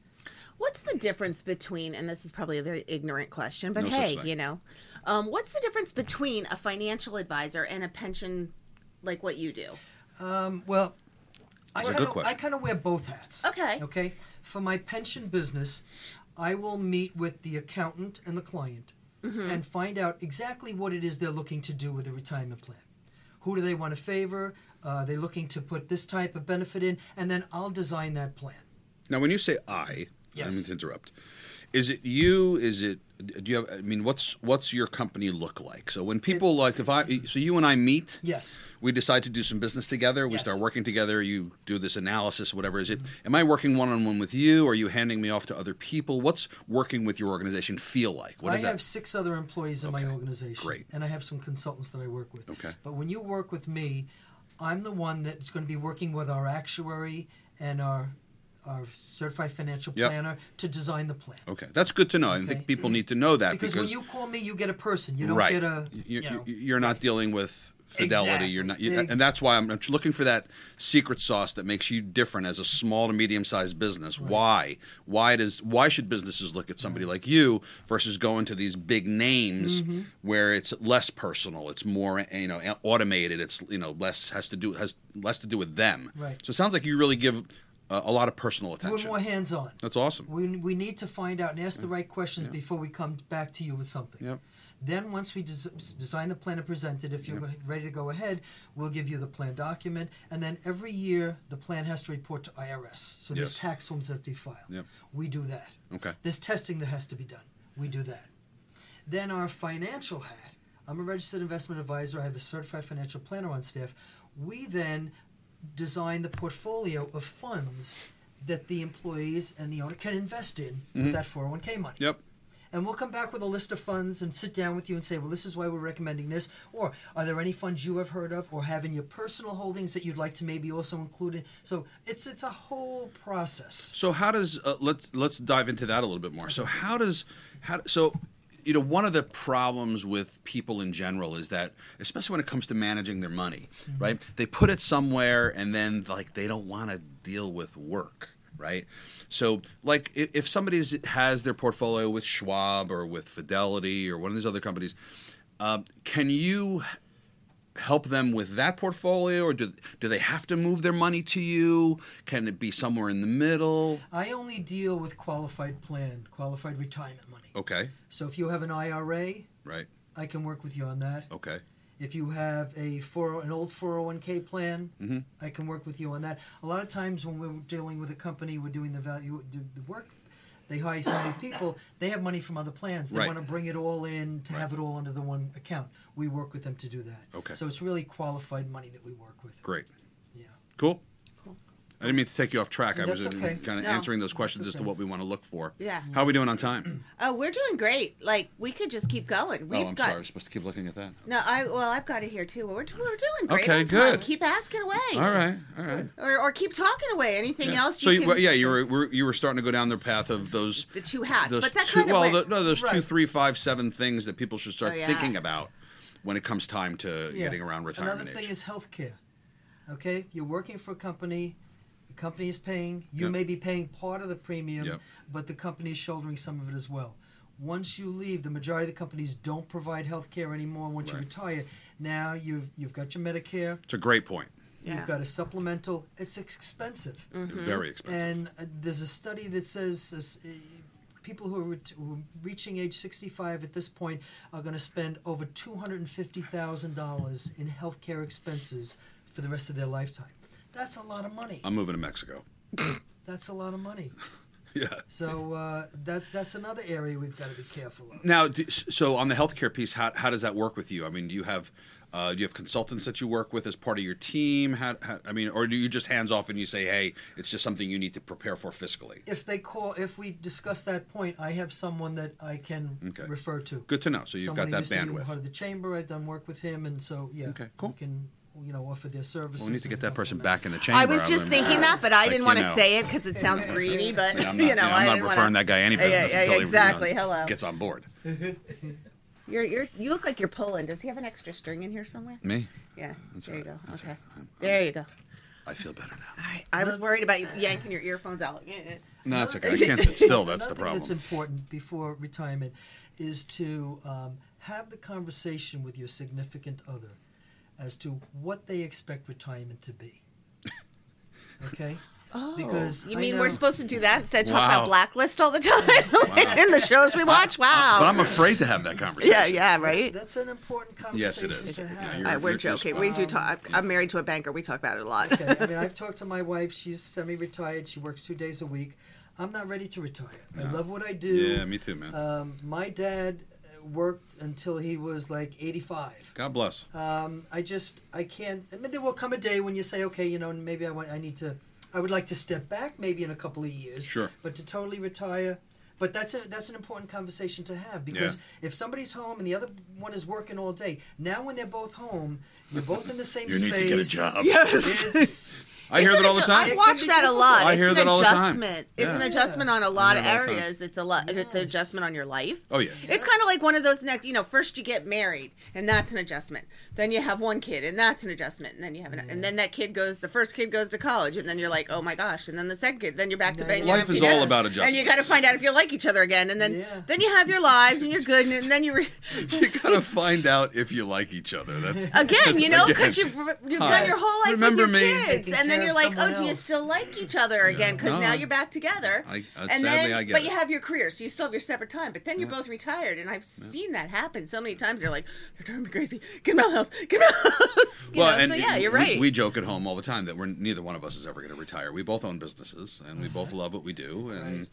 What's the difference between, and this is probably a very ignorant question, but No hey, you know, um, what's the difference between a financial advisor and a pension, like what you do? Um, well, I a kind good of question. I kind of wear both hats. Okay. Okay. For my pension business, I will meet with the accountant and the client Mm-hmm. and find out exactly what it is they're looking to do with the retirement plan. Who do they want to favor? Uh, are they looking to put this type of benefit in? And then I'll design that plan. Now, when you say I, I don't Yes. to interrupt. Is it you? Is it? Do you have? I mean, what's what's your company look like? So when people like, if I, so you and I meet, Yes. we decide to do some business together. We Yes. start working together. You do this analysis, whatever is it? Am I working one on one with you? Or are you handing me off to other people? What's working with your organization feel like? What I have that? six other employees in my organization. great. And I have some consultants that I work with. Okay. But when you work with me, I'm the one that's going to be working with our actuary and our our certified financial Yep. planner to design the plan. Okay, that's good to know. I Okay. think people need to know that Because, because, when you call me, you get a person. You don't right, get a. you, You know, you're not dealing with fidelity. You're not, Exactly. and that's why I'm looking for that secret sauce that makes you different as a small to medium sized business. Why? Why does? Why should businesses look at somebody like you versus going to these big names Mm-hmm. where it's less personal, it's more you know automated, it's you know less has to do has less to do with them. Right. So it sounds like you really give uh, a lot of personal attention. we're more hands on. That's awesome. We, we need to find out and ask the right questions before we come back to you with something. Yep. Then, once we des- design the plan and present it, if you're ready to go ahead, we'll give you the plan document. And then every year, the plan has to report to IRS. So there's Yes. tax forms that have to be filed. Yep. We do that. Okay. There's testing that has to be done. We do that. Then our financial hat. I'm a registered investment advisor. I have a certified financial planner on staff. We then design the portfolio of funds that the employees and the owner can invest in with that 401k money. Yep. And we'll come back with a list of funds and sit down with you and say, well, this is why we're recommending this. Or are there any funds you have heard of or have in your personal holdings that you'd like to maybe also include in? So it's it's a whole process. So how does uh, let's let's dive into that a little bit more. So how does how so you know one of the problems with people in general is that especially when it comes to managing their money, right? They put it somewhere and then like they don't want to deal with work, right? So like if, if somebody has their portfolio with Schwab or with Fidelity or one of these other companies, uh, can you help them with that portfolio or do, do they have to move their money to you can it be somewhere in the middle I only deal with qualified plan, qualified retirement money. okay So if you have an IRA, right I can work with you on that. okay If you have a four, an old 401k plan, Mm-hmm. I can work with you on that. A lot of times when we're dealing with a company, we're doing the value, the, the work. They hire so many people. They have money from other plans. They Right. want to bring it all in to have it all under the one account. We work with them to do that. Okay. So it's really qualified money that we work with. great Yeah. cool Cool. I didn't mean to take you off track. I was okay. kind of No. answering those questions as to what we want to look for. Yeah. How are we doing on time? Oh, we're doing great. Like we could just keep going. Oh, We've oh, I'm got sorry. I was supposed to keep looking at that. no. I well, I've got it here too. We're, we're doing great. Okay, on time. good. Keep asking away. All right. All right. Or, or keep talking away. Anything Yeah. else? So you you, can, yeah, you were, were you were starting to go down the path of those the two hats. those but that two kind of well the, no those two Right. three five seven things that people should start Oh, yeah. thinking about when it comes time to Yeah. getting around retirement Another age. thing is healthcare. Okay, you're working for a company. The company is paying. You Yep. may be paying part of the premium, Yep. but the company is shouldering some of it as well. Once you leave, the majority of the companies don't provide health care anymore. Once you retire, now you've you've got your Medicare. it's a great point. You've got a supplemental. It's expensive. Very expensive. And uh, there's a study that says uh, people who are, who are reaching age 65 at this point are going to spend over $250,000 in healthcare expenses for the rest of their lifetime. That's a lot of money. I'm moving to Mexico. That's a lot of money. Yeah. So uh, that's that's another area we've got to be careful of. Now, do, so on the healthcare piece, how, how does that work with you? I mean, do you have uh, do you have consultants that you work with as part of your team? How, how, I mean, or do you just hands off and you say, hey, it's just something you need to prepare for fiscally? If they call, if we discuss that point, I have someone that I can Okay. refer to. Good to know. So you've Someone got who that used to be bandwidth. part of the chamber. I've done work with him, and so yeah. Okay, cool. We can you know offer their services. Well, we need to get that person them back in the chamber. I was just mean, thinking that, but I like, didn't want to know. say it because it sounds greedy. But I'm not, you know, yeah, I I'm not didn't referring wanna... that guy any Yeah, business yeah, until he you know, exactly. Hello. gets on board. You're, you're, you look like you're pulling. Does he have an extra string in here somewhere? Me? Yeah. That's there you go. right. That's okay. all right. I'm- There you go. I feel better now. All right. I was worried about you yanking your earphones out. Yeah, yeah. No, that's okay. I can't sit still. That's the problem. thing That's important before retirement is to um, have the conversation with your significant other as to what they expect retirement to be. Okay. Oh, Because you I mean know- we're supposed to do that instead of talk Wow. about Blacklist all the time in the shows we watch? Wow. But I'm afraid to have that conversation. yeah, yeah, right. That's an important conversation. Yes, conversation it is. to Yeah, have. you're- we're you're joking. spot We do talk. I'm married to a banker. We talk about it a lot. Okay, I mean, I've talked to my wife. She's semi-retired. She works two days a week. I'm not ready to retire. I love what I do. Yeah, me too, man. Um, my dad uh, worked until he was like 85. God bless. Um, I just I can't. I mean, there will come a day when you say, okay, you know, maybe I want, I need to, I would like to step back, maybe in a couple of years. Sure. But to totally retire, but that's a that's an important conversation to have because if somebody's home and the other one is working all day, now when they're both home, you're both in the same You space. need to get a job. Yes. It's, I hear that an all the time. I watch that a lot. I it's hear an that all the time. adjustment. It's Yeah. an Yeah. adjustment on a lot of hear it all the time. areas. It's a lot. It's an adjustment on your life. Oh yeah. It's kind of like one of those next, you know, first you get married and that's an adjustment. Then you have one kid and that's an adjustment. And then you have an, and then that kid goes, the first kid goes to college and then you're like, oh my gosh. And then the second kid, then you're back to Now bed. and your you Life is to- all Yes. about And you got to find out if you like each other again. And then, Yeah. then you have your lives and you're good. And then you, re- you gotta find out if you like each other. That's again, you know, because you've, you've Hi. done your whole life Remember with your me? kids. Taking And then you're like, oh, someone do you still like each other again? Because No. now you're back together. I, uh, and sadly then, I get but it. you have your career, so you still have your separate time. But then you're both retired, and I've seen that happen so many times. They're like, they're driving me crazy. Get me out of the house. Get me out of the house. You well, know, and so yeah, you're right. We, joke at home all the time that we're neither one of us is ever going to retire. We both own businesses, and we both love what we do, and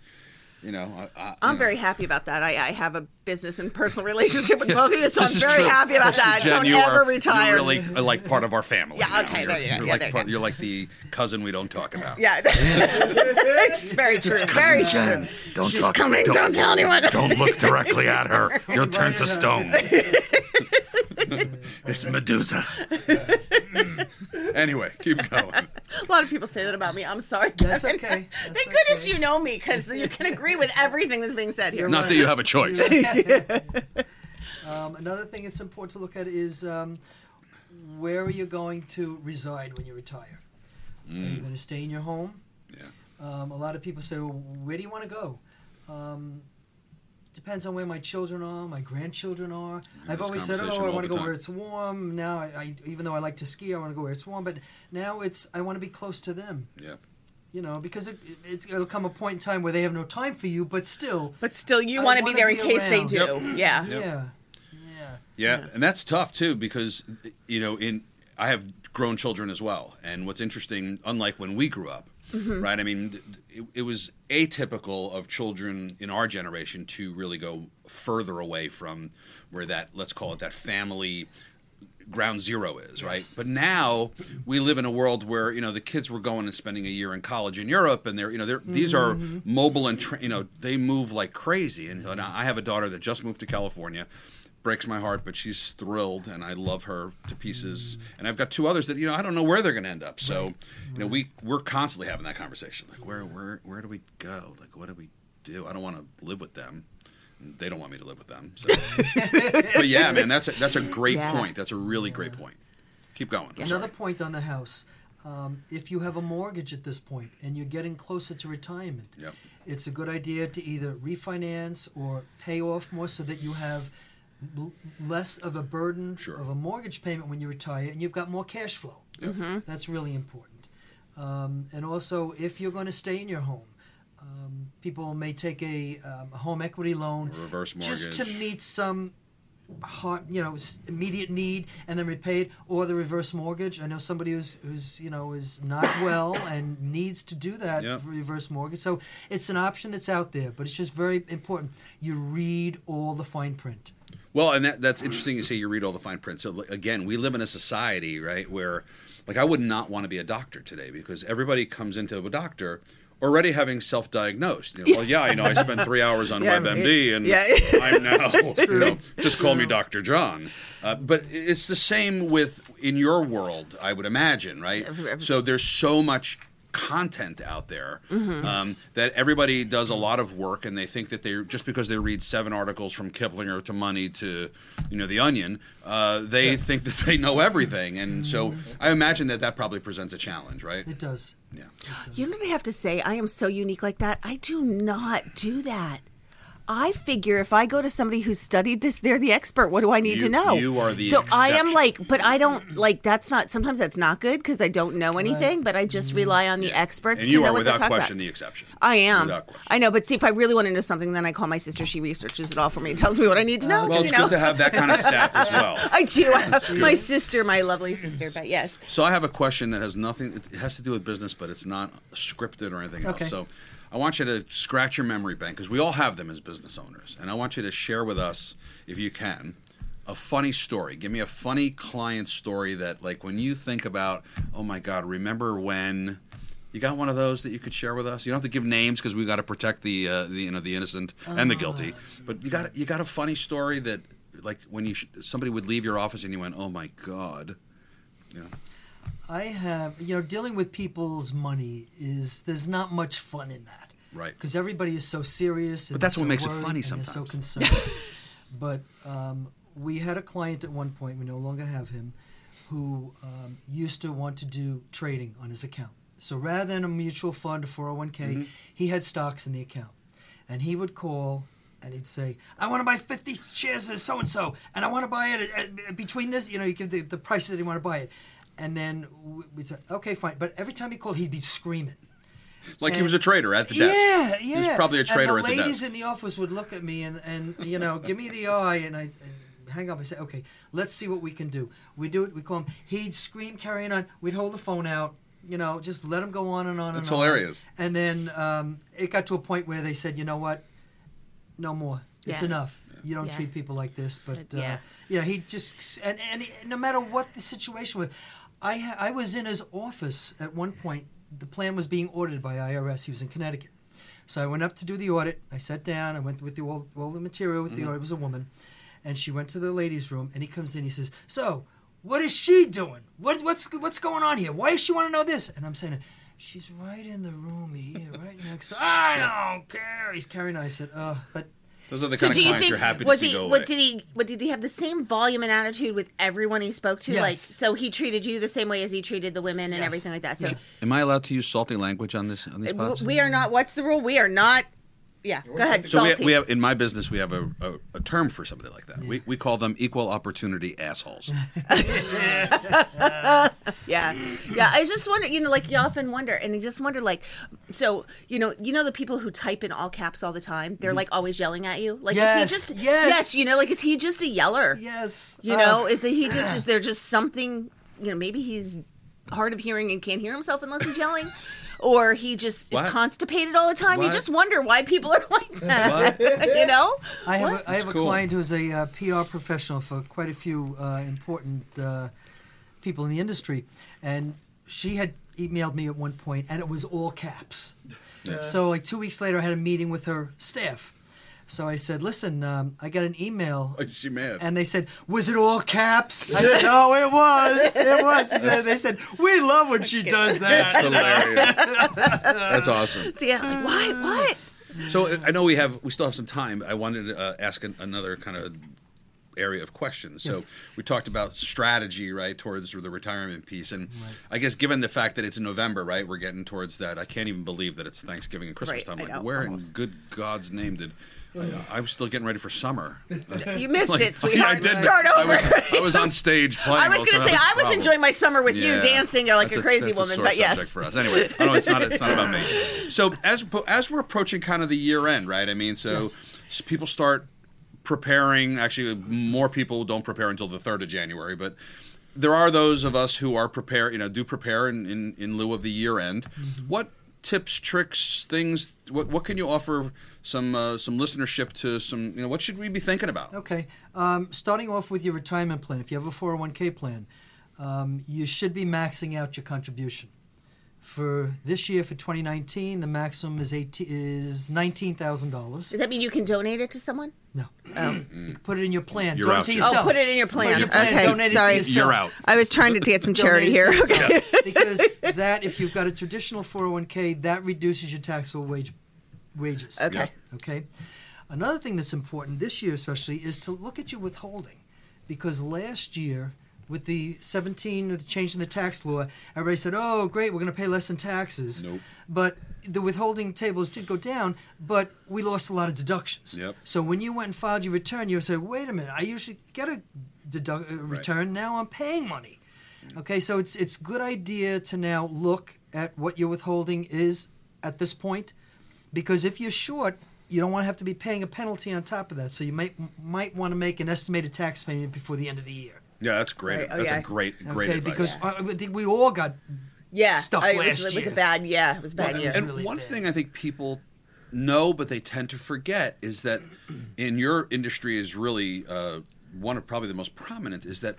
you know, I, I, I'm you very happy about that. I, I have a business and personal relationship with both of you, so I'm very true. happy about that. Jen, Don't you ever are, retire. You're really uh, like part of our family. Yeah, now. okay, You're, there you go. you're Yeah, like there you part, go. you're like the cousin we don't talk about. yeah, it's very true. Very true. Don't She's talk. coming. Don't, Don't, tell anyone. don't look directly at her. You'll turn to stone. It's Medusa. Anyway, keep going. A lot of people say that about me. I'm sorry. That's Kevin. okay. Thank That's goodness you know me because you can agree with everything that's being said here. Not that you have a choice. Um, another thing that's important to look at is um, where are you going to reside when you retire? Are you going to stay in your home? Yeah. Um, a lot of people say, well, where do you want to go? Depends on where my children are, my grandchildren are. I've always said, oh, I want to go time. where it's warm. Now, I, I, even though I like to ski, I want to go where it's warm. But now it's I want to be close to them. Yeah. You know, because it, it, it'll come a point in time where they have no time for you, but still, But still, you want to be wanna there in be case they do. Yep. Yeah. Yep. yeah, yeah. Yeah, and that's tough too because you know in I have grown children as well, and what's interesting, unlike when we grew up, Mm-hmm. right? I mean, it, it was atypical of children in our generation to really go further away from where that let's call it that family ground zero is, right? But now we live in a world where you know the kids were going and spending a year in college in Europe, and they're you know they're these are Mm-hmm. mobile and tra- you know they move like crazy. And now I have a daughter that just moved to California. Breaks my heart, but she's thrilled, and I love her to pieces. And I've got two others that you know I don't know where they're going to end up. So, you know, we we're constantly having that conversation. Like, where where where do we go? Like, what do we do? I don't want to live with them. They don't want me to live with them. So. but yeah, man, that's a, that's a great Yeah. point. That's a really great point. Keep going. I'm Another sorry. point on the house. Um, if you have a mortgage at this point and you're getting closer to retirement, Yep. it's a good idea to either refinance or pay off more so that you have l- less of a burden Sure. of a mortgage payment when you retire and you've got more cash flow. That's really important. Um, and also, if you're going to stay in your home, um, people may take a, um, a home equity loan A reverse just to meet some hard, you know, immediate need and then repay it, or the reverse mortgage. I know somebody who's who's you know is not well and needs to do that Yep. reverse mortgage. So it's an option that's out there, but it's just very important. You read all the fine print. Well, and that, that's interesting you say you read all the fine print. So again, we live in a society, right, where like I would not want to be a doctor today because everybody comes into a doctor already having self-diagnosed. You know, well, yeah, you know, I spent three hours on Yeah, WebMD, and yeah. I'm now, you know, just call me Dr. John. Uh, but it's the same with in your world, I would imagine, right? So there's so much content out there um, that everybody does a lot of work and they think that they just because they read seven articles from Kiplinger to Money to you know the Onion uh, they think that they know everything and so I imagine that that probably presents a challenge right It does. yeah You know what I have to say? I am so unique like that. I do not do that. I figure if I go to somebody who's studied this, they're the expert. What do I need You- to know? you are the so I am like, but I don't like. That's not. Sometimes that's not good because I don't know anything. But I just mm-hmm. rely on the experts and to you know are what without talking question about. the exception I am. I know, but see, if I really want to know something, then I call my sister. She researches it all for me and tells me what I need to know. well you it's know? good to have that kind of staff as well I do. I have my sister, my lovely sister. But yes, So I have a question that has nothing. It has to do with business, but it's not scripted or anything Okay. else. So I want you to scratch your memory bank because we all have them as business owners, and I want you to share with us, if you can, a funny story. Give me a funny client story that, like, when you think about, oh my God, remember when. You got one of those that you could share with us. You don't have to give names because we got to protect the, uh, the you know the innocent and the guilty. But you got you got a funny story that like when you sh- somebody would leave your office and you went, oh my god, you know. I have, you know, dealing with people's money is there's not much fun in that. Right. Because everybody is so serious. And But that's so what makes it funny they're so concerned. but um, we had a client at one point, we no longer have him, who um, used to want to do trading on his account. So rather than a mutual fund, a 401k, Mm-hmm. he had stocks in the account. And he would call and he'd say, I want to buy 50 shares of so and so, and I want to buy it at, at, between this, you know, you give the, the prices that you want to buy it. And then we- we'd okay, fine. But every time he called, he'd be screaming. Like he was a trader at the desk. Yeah, yeah. He was probably a trader and at the desk. the ladies in the office would look at me and, and you know, give me the eye, and I hang up. I say, okay, let's see what we can do. We do it. We call him. He'd scream, carrying on. We'd hold the phone out. You know, just let him go on and on That's and on. It's hilarious. And then um, it got to a point where they said, you know what, no more. It's Yeah. enough. You don't Yeah. treat people like this. But But, uh, yeah. yeah, he just and and he- no matter what the situation was, I ha- I was in his office at one point. The plan was being audited by IRS. He was in Connecticut, so I went up to do the audit. I sat down. I went with the all, all the material with the audit. It was a woman, and she went to the ladies' room. And he comes in. He says, "So, what is she doing? What what's what's going on here? Why does she want to know this?" And I'm saying. She's right in the room here, right next. to I don't care. He's carrying. I said, "Uh, but Those are the So kind do of you clients think you're happy to was see he go away. what did he what did he have the same volume and attitude with everyone he spoke to? Yes. Like so he treated you the same way as he treated the women and Yes. everything like that. So Am I allowed to use salty language on this on these uh, w- spots? we are not. What's the rule? We are not. Yeah, go ahead. so we, salty. we have in my business we have a, a, a term for somebody like that. We, we call them equal opportunity assholes. yeah, yeah. I just wonder, you know, like you often wonder, and you just wonder, like, so you know, you know, the people who type in all caps all the time, they're like always yelling at you. Like, Yes, is he just yes. you know, like, is he just a yeller? yes, You uh, know, is he just is there just something? You know, maybe he's hard of hearing and can't hear himself unless he's yelling, or he just What? is constipated all the time. You just wonder why people are like that. you know? I have What? a, I have a cool. client who's a uh, PR professional for quite a few uh, important uh, people in the industry, and she had emailed me at one point, and it was all caps. So like two weeks later, I had a meeting with her staff. So I said, "Listen, um, I got an email." Is she mad? And they said, "Was it all caps?" I said, "Oh, it was. It was." She said- They said, "We love when she does that." That's hilarious. That's awesome. So, yeah, like, what? What? So I know we have we still have some time. I wanted to uh, ask an, another kind of area of questions. So Yes. we talked about strategy, right, towards the retirement piece, and I guess given the fact that it's November, right, we're getting towards that. I can't even believe that it's Thanksgiving and Christmas Right, time. Like, know, where almost. in good God's name did I, I was still getting ready for summer? You missed Like, it, sweetheart. I did. Start I over. was, I was on stage playing. I was going to say, I was enjoying my summer with you dancing like a crazy woman, but yes. for us. Anyway, oh, no, it's not. It's not about me. So as as we're approaching kind of the year end, right? I mean, so s- people start preparing. Actually, more people don't prepare until the third of January, but. There are those of us who are prepare, you know, do prepare in, in, in lieu of the year end. Mm-hmm. What tips, tricks, things? What, what can you offer some uh, some listenership to? Some, you know, what should we be thinking about? Okay. Um, starting off with your retirement plan, if you have a 401k plan, um, you should be maxing out your contribution. For this year, for 2019, the maximum is 18, is $19,000. Does that mean you can donate it to someone? No. Oh, You can put it in your plan. You're Donate out. to Oh, yourself. oh put it in your plan. your plan, okay, donate it to yourself. You're out. I was trying to get some charity here. Donate it to Okay. because that, if you've got a traditional 401k, that reduces your taxable wage wages. Okay. Okay. Another thing that's important this year, especially, is to look at your withholding, because last year, with the 17, the change in the tax law, everybody said, "Oh, great, we're going to pay less in taxes." Nope. But the withholding tables did go down, but we lost a lot of deductions. Yep. So when you went and filed your return, you say, "Wait a minute, I usually get a deduct, uh, return. Now I'm paying money." Okay, so it's it's good idea to now look at what your withholding is at this point, because if you're short, you don't want to have to be paying a penalty on top of that. So you might might want to make an estimated tax payment before the end of the year. Yeah, that's great. Right, oh, that's yeah. a great, great okay, advice. because uh, I think we all got Yeah, Stuff I- it last was, it was a bad. Yeah, it was a bad year. And really one bad. thing I think people know, but they tend to forget, is that in your industry is really uh, one of probably the most prominent. Is that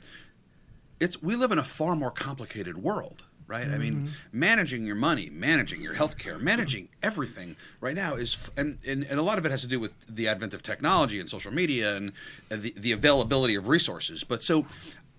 it's we live in a far more complicated world, right? I mean, managing your money, managing your healthcare, managing everything right now is, f- and, and and a lot of it has to do with the advent of technology and social media and uh, the the availability of resources. But so,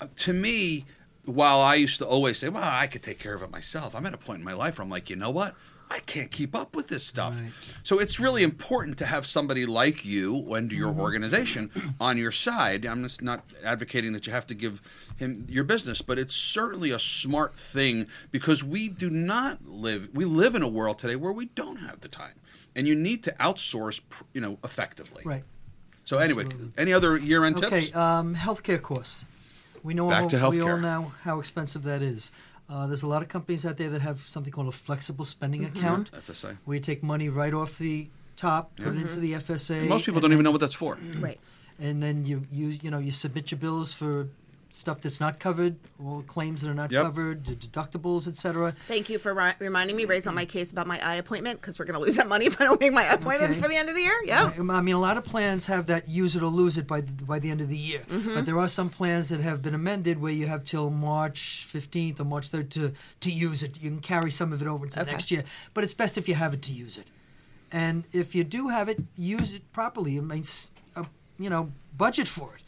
uh, to me. While I used to always say, "Well, I could take care of it myself," I'm at a point in my life where I'm like, you know what? I can't keep up with this stuff. Right. So it's really important to have somebody like you and your organization on your side. I'm just not advocating that you have to give him your business, but it's certainly a smart thing because we do not live we live in a world today where we don't have the time. And you need to outsource, you know, effectively. right. So anyway, Absolutely. any other year-end Okay, tips? Okay, um, healthcare costs. We know Back all, to we all healthcare. know how expensive that is. Uh, there's a lot of companies out there that have something called a flexible spending account, FSA. where you take money right off the top, put it into the FSA. Most people don't even know what that's for. right. And then you, you you know you submit your bills for stuff that's not covered, all claims that are not Yep. covered, the deductibles, etc. Thank you for ri- reminding me. Raise on my case about my eye appointment because we're going to lose that money if I don't make my appointment Okay. for the end of the year. Yeah. I mean, a lot of plans have that use it or lose it by the, by the end of the year. Mm-hmm. But there are some plans that have been amended where you have till March 15th or March 3rd to, to use it. You can carry some of it over into Okay. next year. But it's best if you have it to use it. And if you do have it, use it properly. I mean, s- uh, you know, budget for it.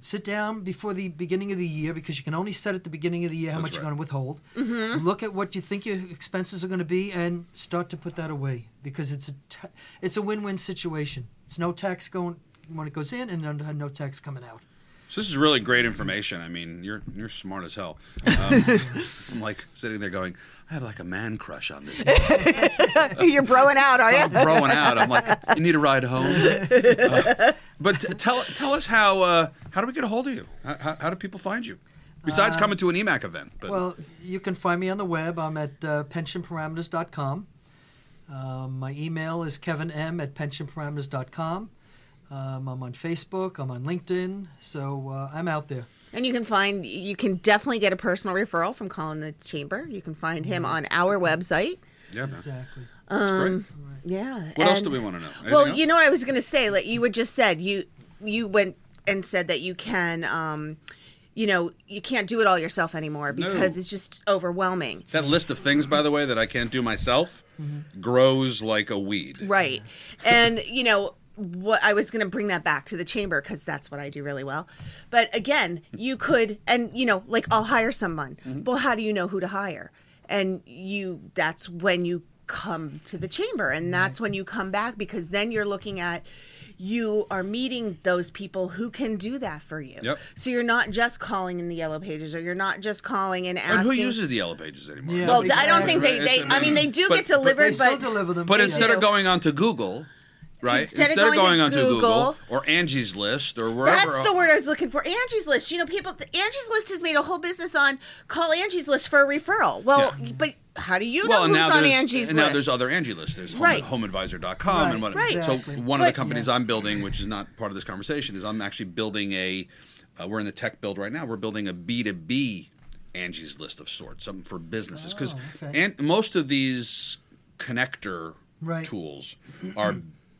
Sit down before the beginning of the year because you can only set at the beginning of the year how That's much right. you're going to withhold. Mm-hmm. Look at what you think your expenses are going to be and start to put that away because it's a it's a win-win situation. It's no tax going when it goes in and no, no tax coming out. So this is really great information. I mean, you're you're smart as hell. Um, I'm like sitting there going, I have like a man crush on this. guy. You're broing out, are you? I'm growing out. I'm like, you need a ride home. Uh, but t- tell tell us how uh, how do we get a hold of you? How, how, do people find you? Besides coming to an EMACC event, but Well, you can find me on the web. I'm at uh, pensionparameters.com. Um, my email is kevinm at pensionparameters.com. Um, I'm on Facebook. I'm on LinkedIn. So uh, I'm out there. And you can find, you can definitely get a personal referral from calling the chamber. You can find him Mm-hmm. on our website. Yeah, man. Exactly. That's great. Yeah. What else do we want to know? Anything Well, else? you know what I was going to say. Like you would just said, you you went and said that you can, um, you know, you can't do it all yourself anymore No. because it's just overwhelming. that list of things, by the way, that I can't do myself grows like a weed. Right. And, you know, what I was going to bring that back to the chamber because that's what I do really well. But again, you could, and, you know, like I'll hire someone. Mm-hmm. Well, how do you know who to hire? And you, that's when you come to the chamber and that's when you come back because then you're looking at, you are meeting those people who can do that for you. Yep. So you're not just calling in the yellow pages or you're not just calling and asking. And who uses the yellow pages anymore? Yeah. Well, Exactly. I don't think they, they, I mean, they do But- get but delivered, They but, deliver them. But instead of going onto Google, right? Instead of going to going onto Google, Google- or Angie's List or wherever. That's the word I was looking for. Angie's List. You know, people. Angie's List has made a whole business on call Angie's List for a referral. Well, Yeah. but how do you Well, know who's on Angie's and List? now there's other Angie lists. There's home, Right. HomeAdvisor.com and Right, what. Right. So exactly. one of the But- companies I'm building, which is not part of this conversation, is I'm actually building a. Uh, we're in the tech build right now. We're building a B2B Angie's List of sorts, something for businesses, because Oh, okay. and most of these connector Right. tools are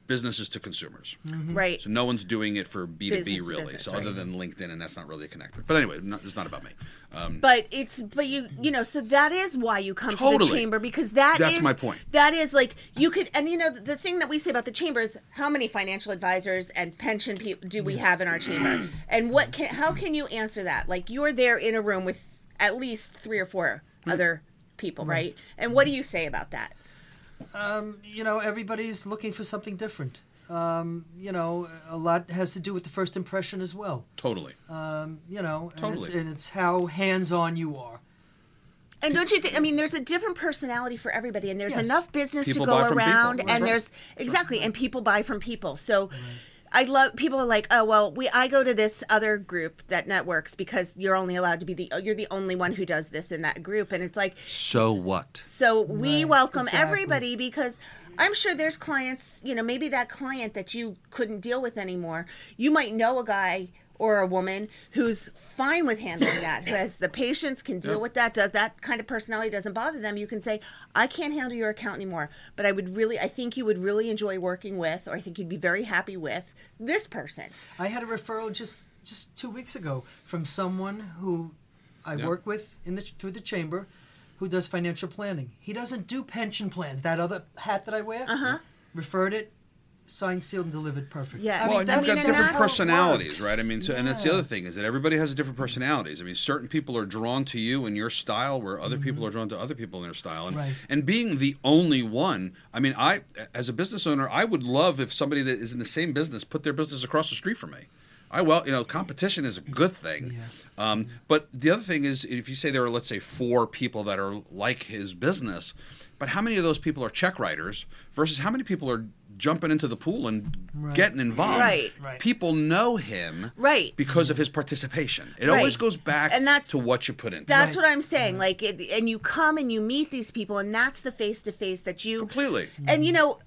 businesses to consumers. right. So no one's doing it for B two B Business really. business, so right. other than LinkedIn, and that's not really a connector. But anyway, not, it's not about me. Um, But it's but you you know so that is why you come to the chamber because that That's is- my point. That is like you could and you know the thing that we say about the chamber is how many financial advisors and pension people do we have in our chamber and what can how can you answer that like you're there in a room with at least three or four other people right and what do you say about that Um, you know, everybody's looking for something different. Um, you know, a lot has to do with the first impression as well. totally. Um, you know, and, it's, Totally. and it's how hands-on you are. And don't you think? I mean, there's a different personality for everybody, and there's Yes. enough business People to go buy from people. around, That's and right. there's exactly, and people buy from people. So, I love people are like, oh well, we I go to this other group that networks because you're only allowed to be the you're the only one who does this in that group, and it's like So what? so we Right, welcome exactly. everybody because I'm sure there's clients, you know, maybe that client that you couldn't deal with anymore. You might know a guy or a woman who's fine with handling that, who has the patience, can deal Yep. with that, does that kind of personality doesn't bother them. You can say, I can't handle your account anymore, but I would really, I think you would really enjoy working with, or I think you'd be very happy with this person. I had a referral just just two weeks ago from someone who I Yeah. work with in the through the chamber, who does financial planning. He doesn't do pension plans. That other hat that I wear. Uh-huh. Referred it, signed, sealed, and delivered. Perfect. Yeah. I well, mean, and you've mean, got and different personalities, works. right? I mean, so, and that's the other thing is that everybody has different personalities. I mean, certain people are drawn to you and your style, where other people are drawn to other people and their style. And, Right. and being the only one, I mean, I as a business owner, I would love if somebody that is in the same business put their business across the street from me. I well, you know, competition is a good thing. Yeah. Um, but the other thing is, if you say there are, let's say, four people that are like his business, but how many of those people are check writers versus how many people are jumping into the pool and Right. getting involved? Right. Right. People know him Right. because of his participation. It Right. always goes back And that's- to what you put into it. That's it. what I'm saying. Like, it, and you come and you meet these people, and that's the face to face that you Completely. And you know,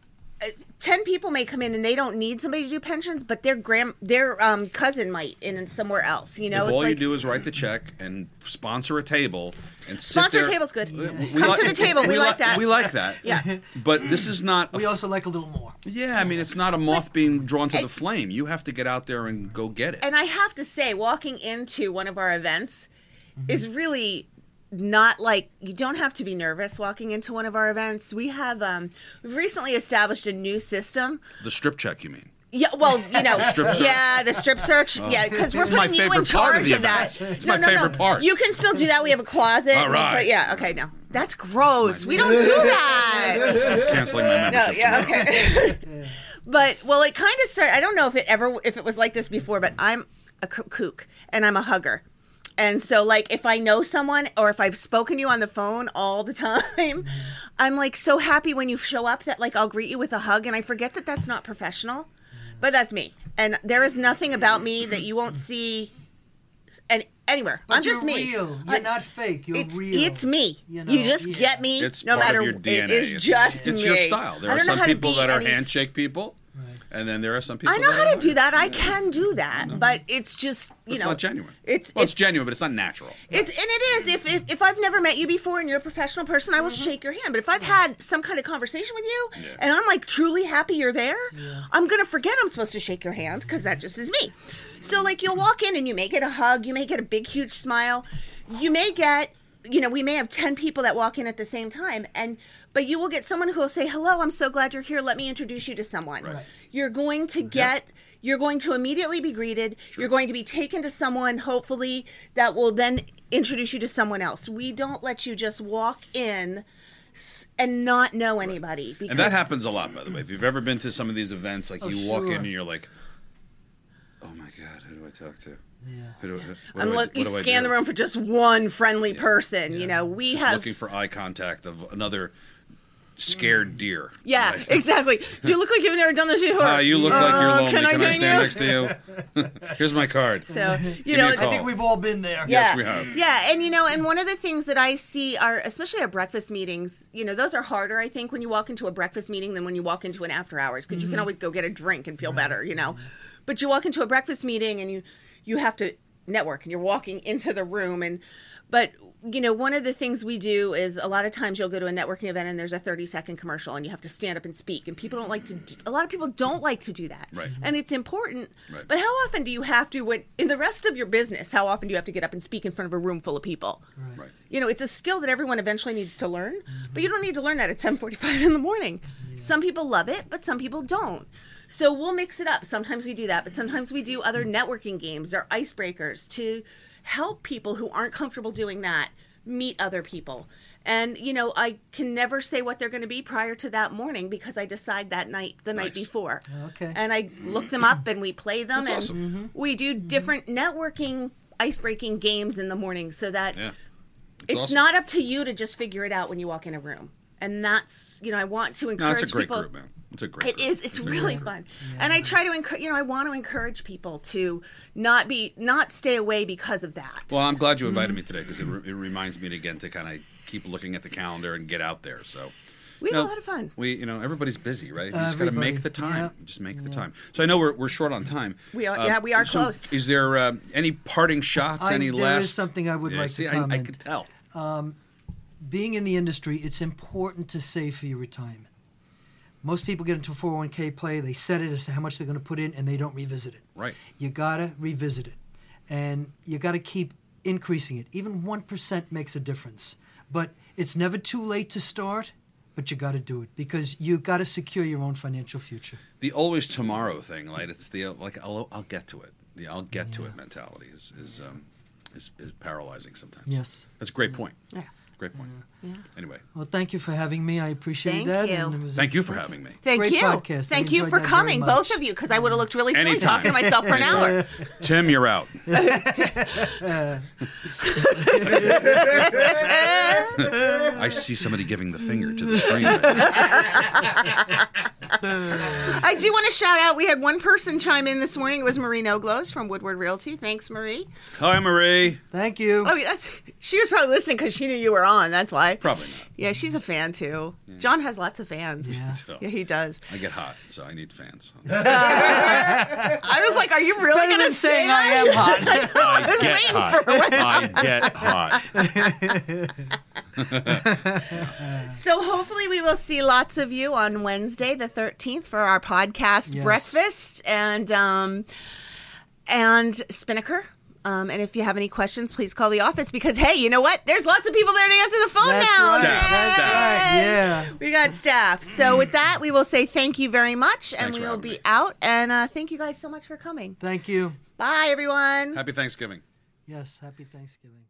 uh, ten people may come in and they don't need somebody to do pensions, but their grand their um, cousin might in somewhere else. You know, if it's all like you do is write the check and sponsor a table and sit sponsor there, table's good. We- we Come like- to the table. We, like that. We like that. Yeah. But this is not. A We also like a little more. yeah, I mean, it's not a moth being drawn to the flame. You have to get out there and go get it. and I have to say, walking into one of our events Mm-hmm. is really not like you don't have to be nervous walking into one of our events. We have um, we've recently established a new system. the strip check, you mean? Yeah, well, you know, search. yeah, the strip search. Yeah, because we're This is my putting you in of charge the of that. It's my favorite part. You can still do that. We have a closet. All right. But yeah, okay, no, that's gross. We don't do that. Canceling my membership. No, yeah, okay. but well, it kind of started. I don't know if it ever if it was like this before, but I'm a kook and I'm a hugger. And so, like, if I know someone or if I've spoken to you on the phone all the time, I'm like so happy when you show up that like I'll greet you with a hug, and I forget that that's not professional, but that's me. And there is nothing about me that you won't see, any, anywhere. But I'm just you're me. real. You're I- not fake. You're it's, real. it's me. You You, just yeah. get me. It's no part matter of your DNA. It is it's, just it's me. your style. There I are some people that are any- handshake people. And then there are some people. I know that how to aren't. do that. I can do that, but it's just you know It's know not genuine. It's well, it's, it's genuine, but it's not natural. It's and it is. If, if if I've never met you before and you're a professional person, I will mm-hmm. shake your hand. But if I've had some kind of conversation with you Yeah. and I'm like truly happy you're there, I'm gonna forget I'm supposed to shake your hand because that just is me. So like you'll walk in and you may get a hug, you may get a big huge smile, you may get you know we may have ten people that walk in at the same time and. But you will get someone who will say, "Hello, I'm so glad you're here. Let me introduce you to someone." Right. You're going to get you're going to immediately be greeted. You're going to be taken to someone, hopefully, that will then introduce you to someone else. We don't let you just walk in and not know anybody. Because, And that happens a lot, by the way. If you've ever been to some of these events, like Oh, you walk in and you're like, "Oh my god, who do I talk to? Yeah. Who do, who, what And look, you do I scan the room for just one friendly person. You know, we Just have. looking for eye contact of another scared deer. yeah, Like, exactly. You look like you've never done this before. Hi, you look like you're Uh, lonely. Can I join stand you? next to you? Here's my card. So you me know, a I call. think we've all been there. Yes, we have. Yeah, and you know, and one of the things that I see are, especially at breakfast meetings, you know, those are harder, I think, when you walk into a breakfast meeting than when you walk into an after hours, because you can always go get a drink and feel better, you know. But you walk into a breakfast meeting and you you have to network, and you're walking into the room, and but you know, one of the things we do is a lot of times you'll go to a networking event and there's a 30 second commercial and you have to stand up and speak, and people don't like to. Do, a lot of people don't like to do that, Right. Mm-hmm. And it's important, Right. but how often do you have to when in the rest of your business? How often do you have to get up and speak in front of a room full of people? Right. right. You know, it's a skill that everyone eventually needs to learn, mm-hmm. but you don't need to learn that at 7:45 in the morning. Some people love it, but some people don't. So we'll mix it up. Sometimes we do that, but sometimes we do other mm-hmm. networking games or icebreakers to help people who aren't comfortable doing that meet other people. And you know, I can never say what they're going to be prior to that morning because I decide that night the night before. Okay. And I look them up and we play them That's and awesome. Mm-hmm. we do mm-hmm. different networking ice-breaking games in the morning so that Yeah. it's awesome. not up to you to just figure it out when you walk in a room and that's you know i want to No, encourage it's a great people group, man. It's a great. it group. is it's really fun and i try to encourage you know i want to encourage people to not be not stay away because of that Well, I'm glad you Mm-hmm. invited me today because it, re- it reminds me again to kind of keep looking at the calendar and get out there. So we have No, a lot of fun We, you know, everybody's busy, right? You just got to make the time. yeah. Just make the time. So I know we're, we're short on time. We are- yeah, we are so close. Is there uh, any parting shots? I- any there last? is something I would Yeah, like see, to I, I could tell. being in the industry, it's important to save for your retirement. Most people get into a 401k play, they set it as to how much they're going to put in, and they don't revisit it. Right. You got to revisit it. And you got to keep increasing it. Even 1% makes a difference. But it's never too late to start, but you got to do it because you got to secure your own financial future. The always tomorrow thing, right? It's the uh, like I'll, I'll get to it. The I'll get to it mentality is is, um, is is paralyzing sometimes. Yes. That's a great point. Yeah. Great point. Anyway, Well, thank you for having me. I appreciate Thank that. you. And it was a- thank you for having me. thank Great you podcast. I thank you for coming both of you because i would have looked really silly Anytime. talking to myself for an hour Tim, you're out. I see somebody giving the finger to the screen. i do want to shout out we had one person chime in this morning it was marie noglos from woodward realty thanks marie Hi, Marie. Thank you. oh that's, she was probably listening because she knew you were on that's why Probably not. Yeah, she's a fan too. John has lots of fans. Yeah. So, Yeah, he does. I get hot, so I need fans. I was like, "Are you really going to say I am hot. I was get waiting hot. I get hot. So hopefully we will see lots of you on Wednesday, the thirteenth, for our podcast Yes. breakfast and um and Spinnaker. Um, and if you have any questions, please call the office because hey, you know what? There's lots of people there to answer the phone That's now. right. Staff, That's right. Yeah. We got staff. So with that, we will say thank you very much, and Thanks we for will having be me. out. And uh, thank you guys so much for coming. Thank you. Bye, everyone. Happy Thanksgiving. Yes. Happy Thanksgiving.